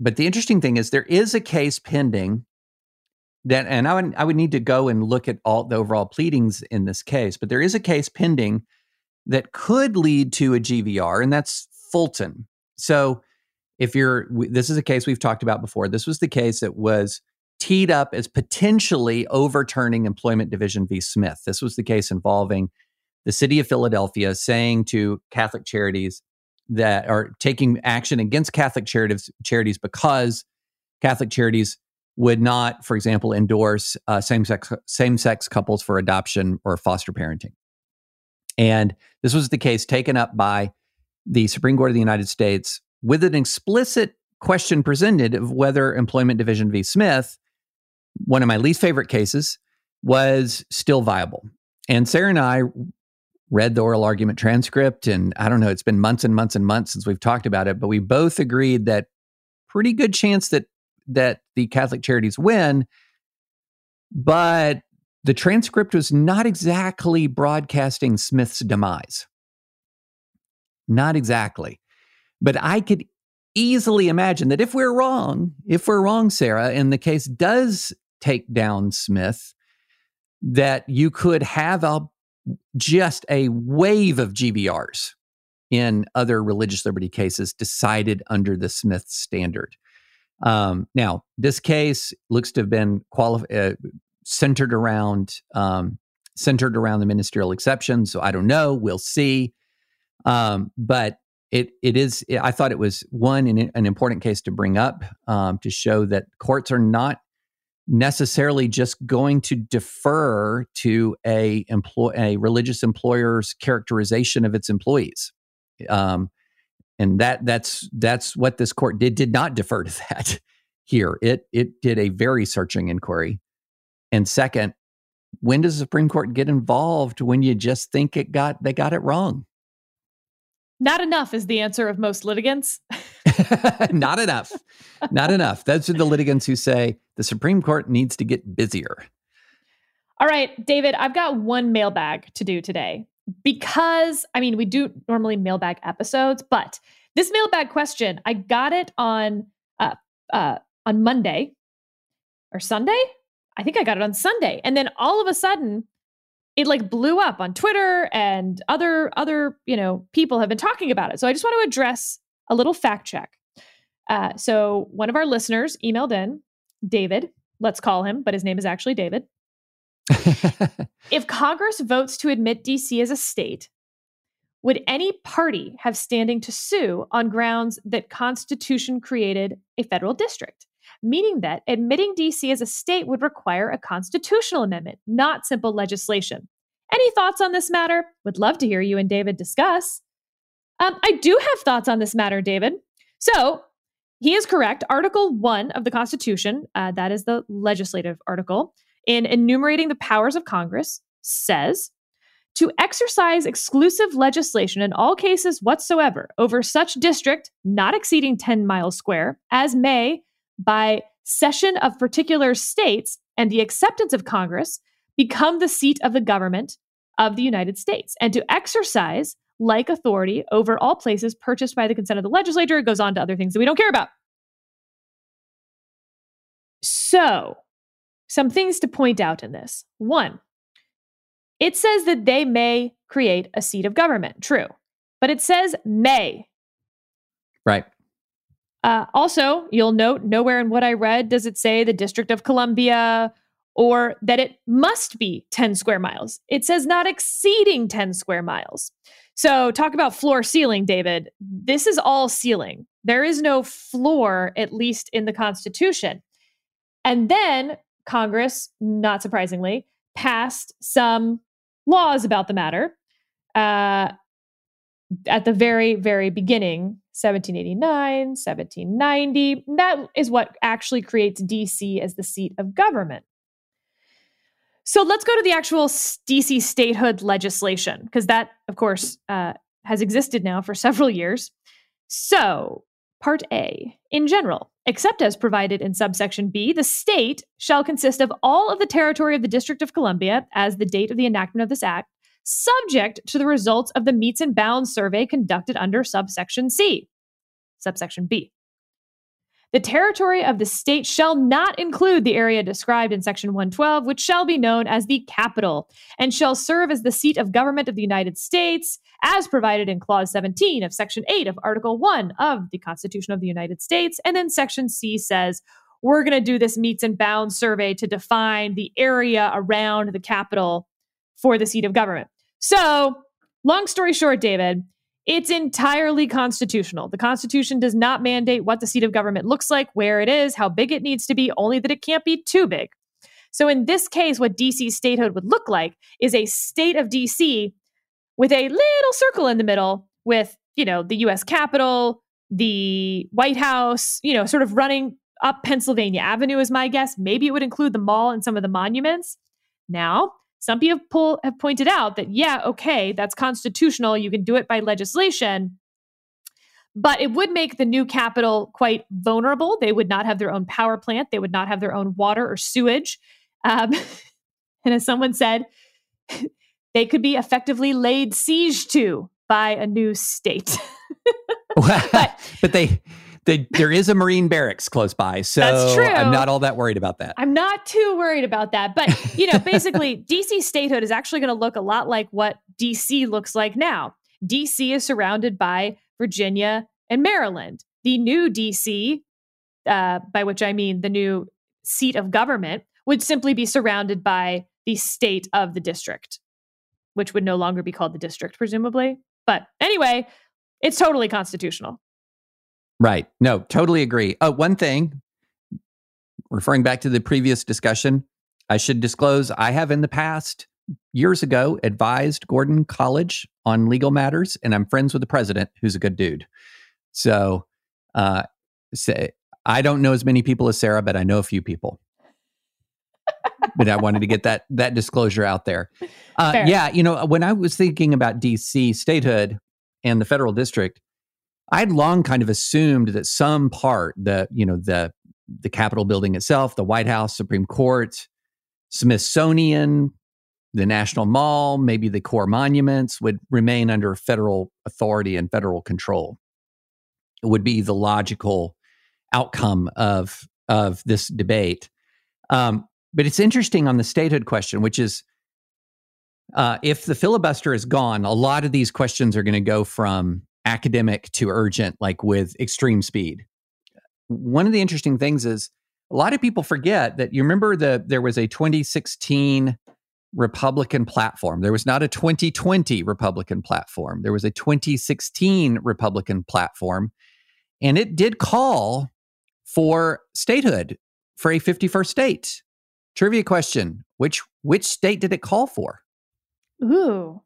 but the interesting thing is there is a case pending that, and I would, I would need to go and look at all the overall pleadings in this case, but there is a case pending that could lead to a GVR, and that's Fulton. So if you're, this is a case we've talked about before. This was the case that was teed up as potentially overturning Employment Division v. Smith. This was the case involving the city of Philadelphia saying to Catholic charities that are taking action against Catholic charities, charities because Catholic charities would not, for example, endorse uh, same-sex same-sex couples for adoption or foster parenting. And this was the case taken up by the Supreme Court of the United States with an explicit question presented of whether Employment Division v. Smith one of my least favorite cases was still viable. And Sarah and I read the oral argument transcript, and I don't know, it's been months and months and months since we've talked about it, but we both agreed that pretty good chance that that the Catholic charities win. But the transcript was not exactly broadcasting Smith's demise. Not exactly. But I could easily imagine that if we're wrong, if we're wrong, Sarah, and the case does take down Smith, that you could have a just a wave of GVRs in other religious liberty cases decided under the Smith standard. Um, now, this case looks to have been quali- uh, centered around um, centered around the ministerial exception. So I don't know. We'll see. Um, but it it is. I thought it was one an, an important case to bring up um, to show that courts are not necessarily just going to defer to a employ a religious employer's characterization of its employees. Um, and that that's that's what this court did did not defer to *laughs* that here. It it did a very searching inquiry. And second, when does the Supreme Court get involved when you just think it got they got it wrong? Not enough is the answer of most litigants. *laughs* Not enough. Not enough. Those are the litigants who say the Supreme Court needs to get busier. All right, David, I've got one mailbag to do today because, I mean, we do normally mailbag episodes, but this mailbag question, I got it on uh, uh, on Monday or Sunday. I think I got it on Sunday, and then all of a sudden, it like blew up on Twitter and other other you know people have been talking about it. So I just want to address a little fact check. Uh, so one of our listeners emailed in, David. Let's call him, but his name is actually David. *laughs* if Congress votes to admit DC as a state, would any party have standing to sue on grounds that Constitution created a federal district? Meaning that admitting DC as a state would require a constitutional amendment, not simple legislation. Any thoughts on this matter? Would love to hear you and David discuss. Um, I do have thoughts on this matter, David. So he is correct. Article 1 of the Constitution, uh, that is the legislative article, in enumerating the powers of Congress, says to exercise exclusive legislation in all cases whatsoever over such district not exceeding 10 miles square as may by cession of particular states and the acceptance of Congress become the seat of the government of the United States and to exercise like authority over all places purchased by the consent of the legislature. It goes on to other things that we don't care about. So, some things to point out in this. One, It says that they may create a seat of government. True. But it says may. Right. Uh, also, you'll note nowhere in what I read does it say the District of Columbia or that it must be 10 square miles. It says not exceeding 10 square miles. So, talk about floor ceiling, David. This is all ceiling. There is no floor, at least in the Constitution. And then Congress, not surprisingly, passed some laws about the matter uh, at the very, very beginning 1789, 1790. That is what actually creates DC as the seat of government. So let's go to the actual DC statehood legislation, because that, of course, uh, has existed now for *laughs* several years. So, Part A. In general, except as provided in subsection B, the state shall consist of all of the territory of the District of Columbia as the date of the enactment of this act, subject to the results of the metes and bounds survey conducted under subsection C. Subsection B. The territory of the state shall not include the area described in Section 112, which shall be known as the capital, and shall serve as the seat of government of the United States, as provided in Clause 17 of Section 8 of Article 1 of the Constitution of the United States. And then Section C says, we're going to do this metes and bounds survey to define the area around the capital for the seat of government. So, long story short, David, it's entirely constitutional. The Constitution does not mandate what the seat of government looks like, where it is, how big it needs to be, only that it can't be too big. So, in this case, what DC statehood would look like is a state of DC with a little circle in the middle with, you know, the US Capitol, the White House, you know, sort of running up Pennsylvania Avenue, is my guess. Maybe it would include the mall and some of the monuments. Now, some people have pointed out that, yeah, okay, that's constitutional. You can do it by legislation. But it would make the new capital quite vulnerable. They would not have their own power plant, they would not have their own water or sewage. Um, *laughs* and as someone said, *laughs* they could be effectively laid siege to by a new state. *laughs* but, but they they, there is a Marine barracks close by, so I'm not all that worried about that. I'm not too worried about that. But, you know, basically, *laughs* DC statehood is actually going to look a lot like what DC looks like now. DC is surrounded by Virginia and Maryland. The new DC, uh, by which I mean the new seat of government, would simply be surrounded by the state of the district, which would no longer be called the district, presumably. But anyway, it's totally constitutional. Right. No, totally agree. Oh, one thing, referring back to the previous discussion, I should disclose I have in the past, years ago, advised Gordon College on legal matters, and I'm friends with the president, who's a good dude. So, uh, say, I don't know as many people as Sarah, but I know a few people. but I wanted to get that that disclosure out there. Uh, yeah, you know, when I was thinking about DC statehood and the federal district, I'd long kind of assumed that some part, the you know the the Capitol building itself, the White House, Supreme Court, Smithsonian, the National Mall, maybe the core monuments would remain under federal authority and federal control. It would be the logical outcome of of this debate. Um, but it's interesting on the statehood question, which is uh, if the filibuster is gone, a lot of these questions are going to go from academic to urgent, like with extreme speed. One of the interesting things is a lot of people forget that you remember that there was a 2016 Republican platform. There was not a 2020 Republican platform. There was a 2016 Republican platform. And it did call for statehood for a 51st state. Trivia question Which which state did it call for? Ooh,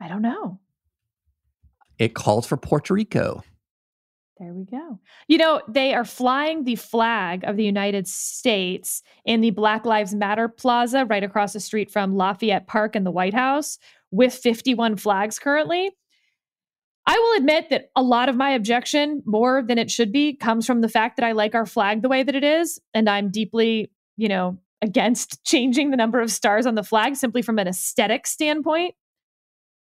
I don't know it called for Puerto Rico. There we go. You know, they are flying the flag of the United States in the Black Lives Matter plaza right across the street from Lafayette Park and the White House with 51 flags currently. I will admit that a lot of my objection, more than it should be, comes from the fact that I like our flag the way that it is. And I'm deeply, you know, against *laughs* changing the number of stars on the flag simply from an aesthetic standpoint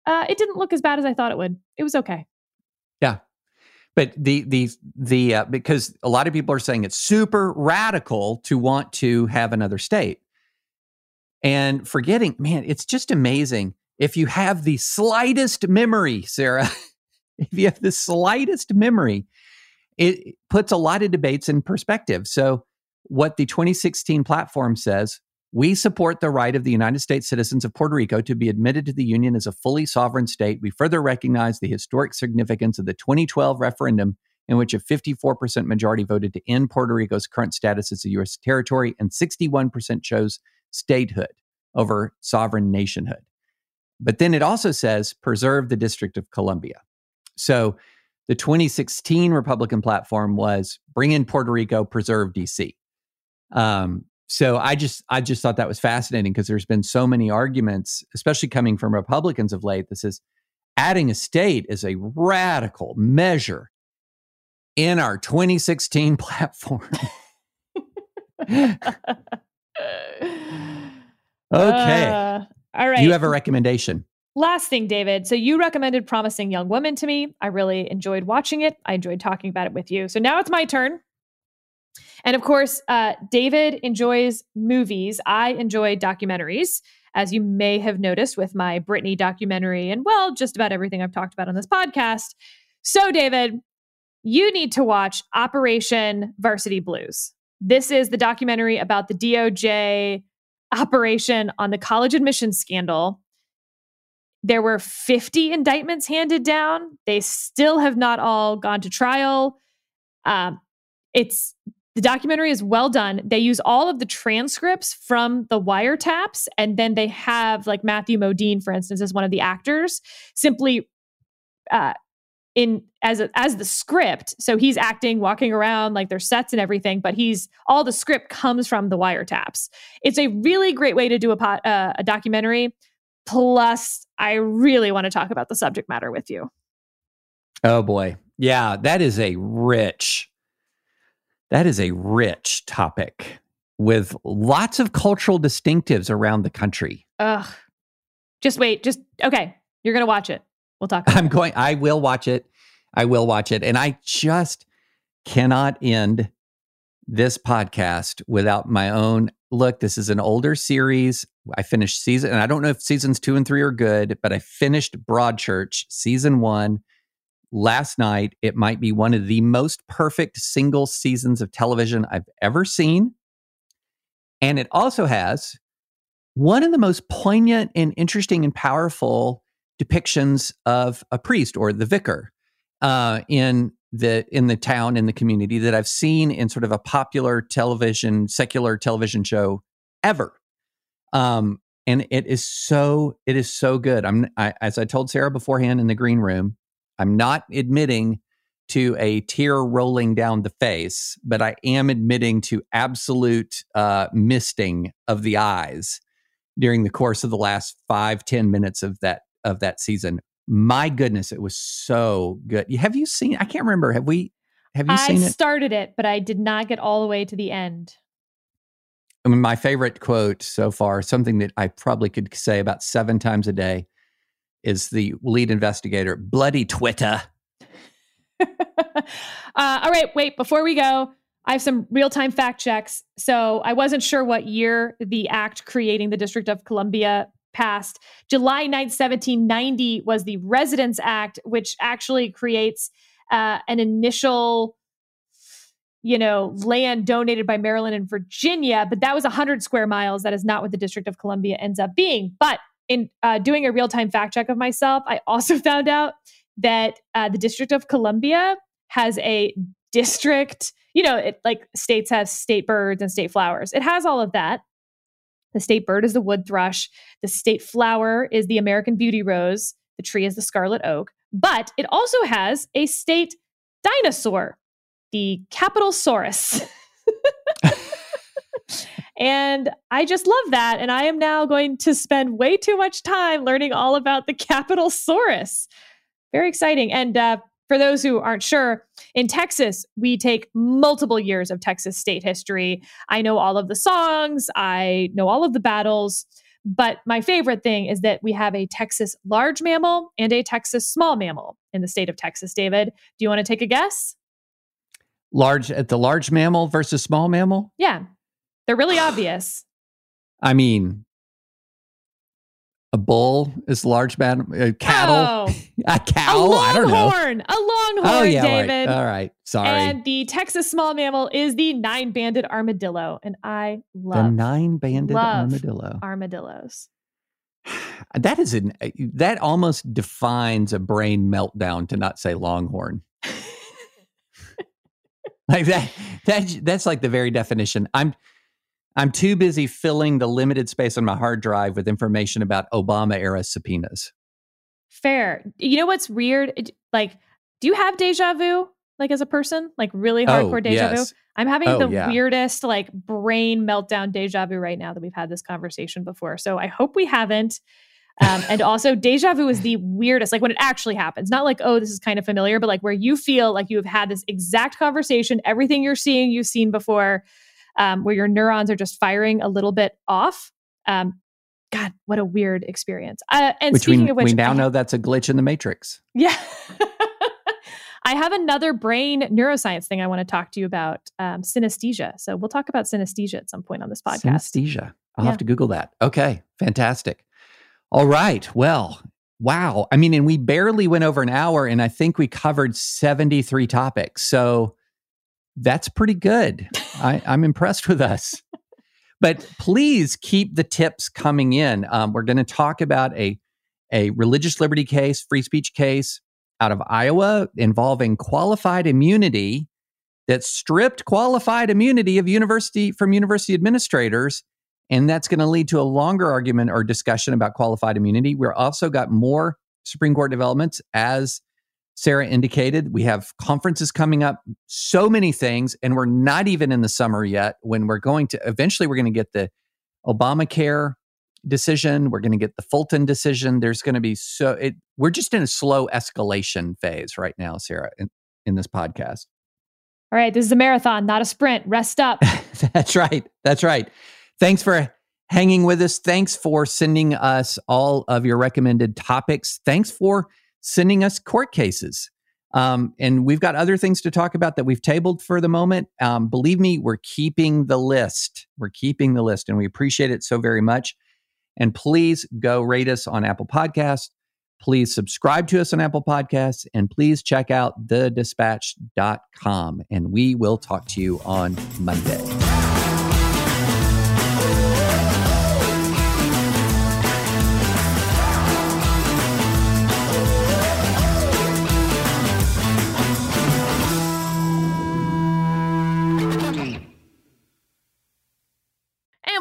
uh, it didn't look as bad as I thought it would. It was okay. Yeah, but the the the uh, because a lot of people are saying it's super radical to want to have another state. and forgetting, man, it's just amazing. If you have the slightest memory, Sarah, *laughs* if you have the slightest memory, it puts a lot of debates in perspective. So, what the 2016 platform says we support the right of the United States citizens of Puerto Rico to be admitted to the Union as a fully sovereign state. We further recognize the historic significance of the 2012 referendum, in which a 54% majority voted to end Puerto Rico's current status as a U.S. territory and 61% chose statehood over sovereign nationhood. But then it also says preserve the District of Columbia. So the 2016 Republican platform was bring in Puerto Rico, preserve DC. Um, so I just I just thought that was fascinating because there's been so many arguments, especially coming from Republicans of late, that says adding a state is a radical measure in our 2016 *laughs* platform. *laughs* okay. Uh, all right. You have a recommendation. Last thing, David. So you recommended Promising Young Woman to me. I really enjoyed watching it. I enjoyed talking about it with you. So now it's my turn. And of course, uh, David enjoys movies. I enjoy documentaries, as you may have noticed with my Britney documentary and, well, just about everything I've talked about on this podcast. So, David, you need to watch Operation Varsity Blues. This is the documentary about the DOJ operation on the college admissions scandal. There were 50 indictments handed down. They still have not all gone to trial. Um, it's the documentary is well done. They use all of the transcripts from the wiretaps, and then they have like Matthew Modine, for instance, as one of the actors, simply uh, in as a, as the script. So he's acting, walking around like there's sets and everything, but he's all the script comes from the wiretaps. It's a really great way to do a pot, uh, a documentary. Plus, I really want to talk about the subject matter with you. Oh boy, yeah, that is a rich that is a rich topic with lots of cultural distinctives around the country. Ugh. Just wait. Just okay. You're gonna watch it. We'll talk. I'm it. going. I will watch it. I will watch it, and I just cannot end this podcast without my own look. This is an older series. I finished season, and I don't know if seasons two and three are good, but I finished Broadchurch season one last night. It might be one of the most perfect single seasons of television I've ever seen. And it also has one of the most poignant and interesting and powerful depictions of a priest or the vicar uh, in the in the town in the community that I've seen in sort of a popular television secular television show ever. Um, and it is so it is so good. I'm I, as I told Sarah beforehand in the green room. I'm not admitting to a tear rolling down the face, but I am admitting to absolute uh, misting of the eyes during the course of the last five ten minutes of that of that season. My goodness, it was so good. Have you seen? I can't remember. Have we? Have you I seen it? I started it, but I did not get all the way to the end. I mean, my favorite quote so far, something that I probably could say about seven times a day, is the lead investigator. Bloody Twitter. *laughs* uh, all right, wait, before we go, I have some real time fact checks. So I wasn't sure what year the act creating the District of Columbia passed. July 9th, 1790 was the Residence Act, which actually creates uh, an initial you know, land donated by Maryland and Virginia, but that was 100 square miles. That is not what the District of Columbia ends up being. But in uh, doing a real time fact check of myself, I also *laughs* found out that uh, the District of Columbia has a district, you know, it, like states have state birds and state flowers. It has all of that. The state bird is the wood thrush, the state flower is the American beauty rose, the tree is the scarlet oak, but it also has a state dinosaur, the Capitalsaurus. *laughs* And I just love that. And I am now going to spend way too much time learning all about the Capitalsaurus. Very exciting. And uh, for those who aren't sure, in Texas, we take multiple years of Texas state history. I know all of the songs, I know all of the battles. But my favorite thing is that we have a Texas large mammal and a Texas small mammal in the state of Texas. David, do you want to take a guess? Large at the large mammal versus small mammal? Yeah. They're really obvious. I mean, A bull is large man. A cattle. Oh. *laughs* A A cow. I don't know. longhorn. A oh, longhorn, Oh yeah, David. right. All right. Sorry. And the Texas small mammal is the nine-banded armadillo, and I love the nine-banded love armadillo. armadillos. *sighs* That is an uh, that almost defines a brain meltdown to not say longhorn. *laughs* like that that that's like the very definition. I'm I'm too busy filling the limited space on my hard drive with information about Obama era subpoenas. Fair. You know what's weird? Like, do you have deja vu? Like as a person, like really hardcore oh, deja vu. I'm having Oh, the yeah. weirdest like brain meltdown deja vu right now that we've had this conversation before. So I hope we haven't. Um, and *laughs* also, deja vu is the weirdest, like when it actually happens. Not like, oh, this is kind of familiar, but like where you feel like you have had this exact conversation, everything you're seeing, you've seen before, um, where your neurons are just firing a little bit off. Um, God, what a weird experience. Uh, and which speaking we, of which, we now know that's a glitch in the matrix. yeah. *laughs* I have another brain neuroscience thing I want to talk to you about um, synesthesia. So we'll talk about synesthesia at some point on this podcast. Synesthesia. I'll Yeah. have to Google that. Okay, fantastic. All right. Well, wow. I mean, and we barely went over an hour, and I think we covered 73 topics. So that's pretty good. I, I'm impressed with us. But please keep the tips coming in. Um, we're going to talk about a, a religious liberty case, free speech case out of Iowa involving qualified immunity that stripped qualified immunity of university from university administrators and that's going to lead to a longer argument or discussion about qualified immunity we're also got more supreme court developments as sarah indicated we have conferences coming up so many things and we're not even in the summer yet when we're going to eventually we're going to get the obamacare decision we're going to get the fulton decision there's going to be so it we're just in a slow escalation phase right now sarah in, in this podcast All right, this is a marathon, not a sprint. Rest up. *laughs* That's right. That's right. Thanks for hanging with us. Thanks for sending us all of your recommended topics. Thanks for sending us court cases. Um, and we've got other things to talk about that we've tabled for the moment. Um, believe me, we're keeping the list. We're keeping the list, and we appreciate it so very much. And please go rate us on Apple Podcasts. Please subscribe to us on Apple Podcasts and please check out thedispatch.com. And we will talk to you on Monday.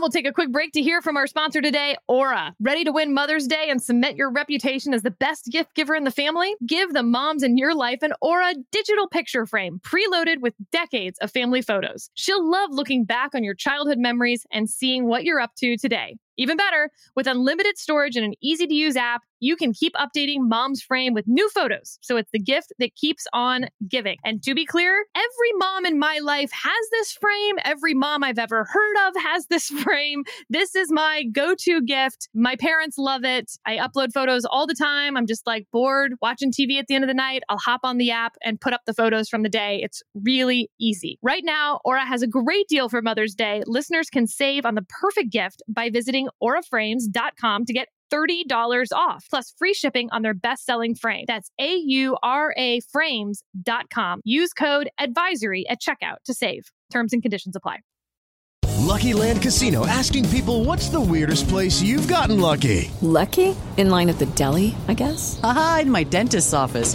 We'll take a quick break to hear from our sponsor today, Aura. Ready to win Mother's Day and cement your reputation as the best gift giver in the family? Give the moms in your life an Aura digital picture frame preloaded with decades of family photos. She'll love looking back on your childhood memories and seeing what you're up to today. Even better, with unlimited storage and an easy to use app, you can keep updating mom's frame with new photos. So it's the gift that keeps on giving. And to be clear, every mom in my life has this frame. Every mom I've ever heard of has *laughs* this frame. This is my go to gift. My parents love it. I upload photos all the time. I'm just like bored watching TV at the end of the night. I'll hop on the app and put up the photos from the day. It's really easy. Right now, Aura has a great deal for Mother's Day. Listeners can save on the perfect gift by visiting auraframes.com to get $30 off, plus free shipping on their best selling frame. That's A U R A frames.com. Use code advisory at checkout to save. Terms and conditions apply. Lucky Land Casino asking people what's the weirdest place you've gotten lucky? Lucky? In line at the deli, I guess? Aha, in my dentist's office.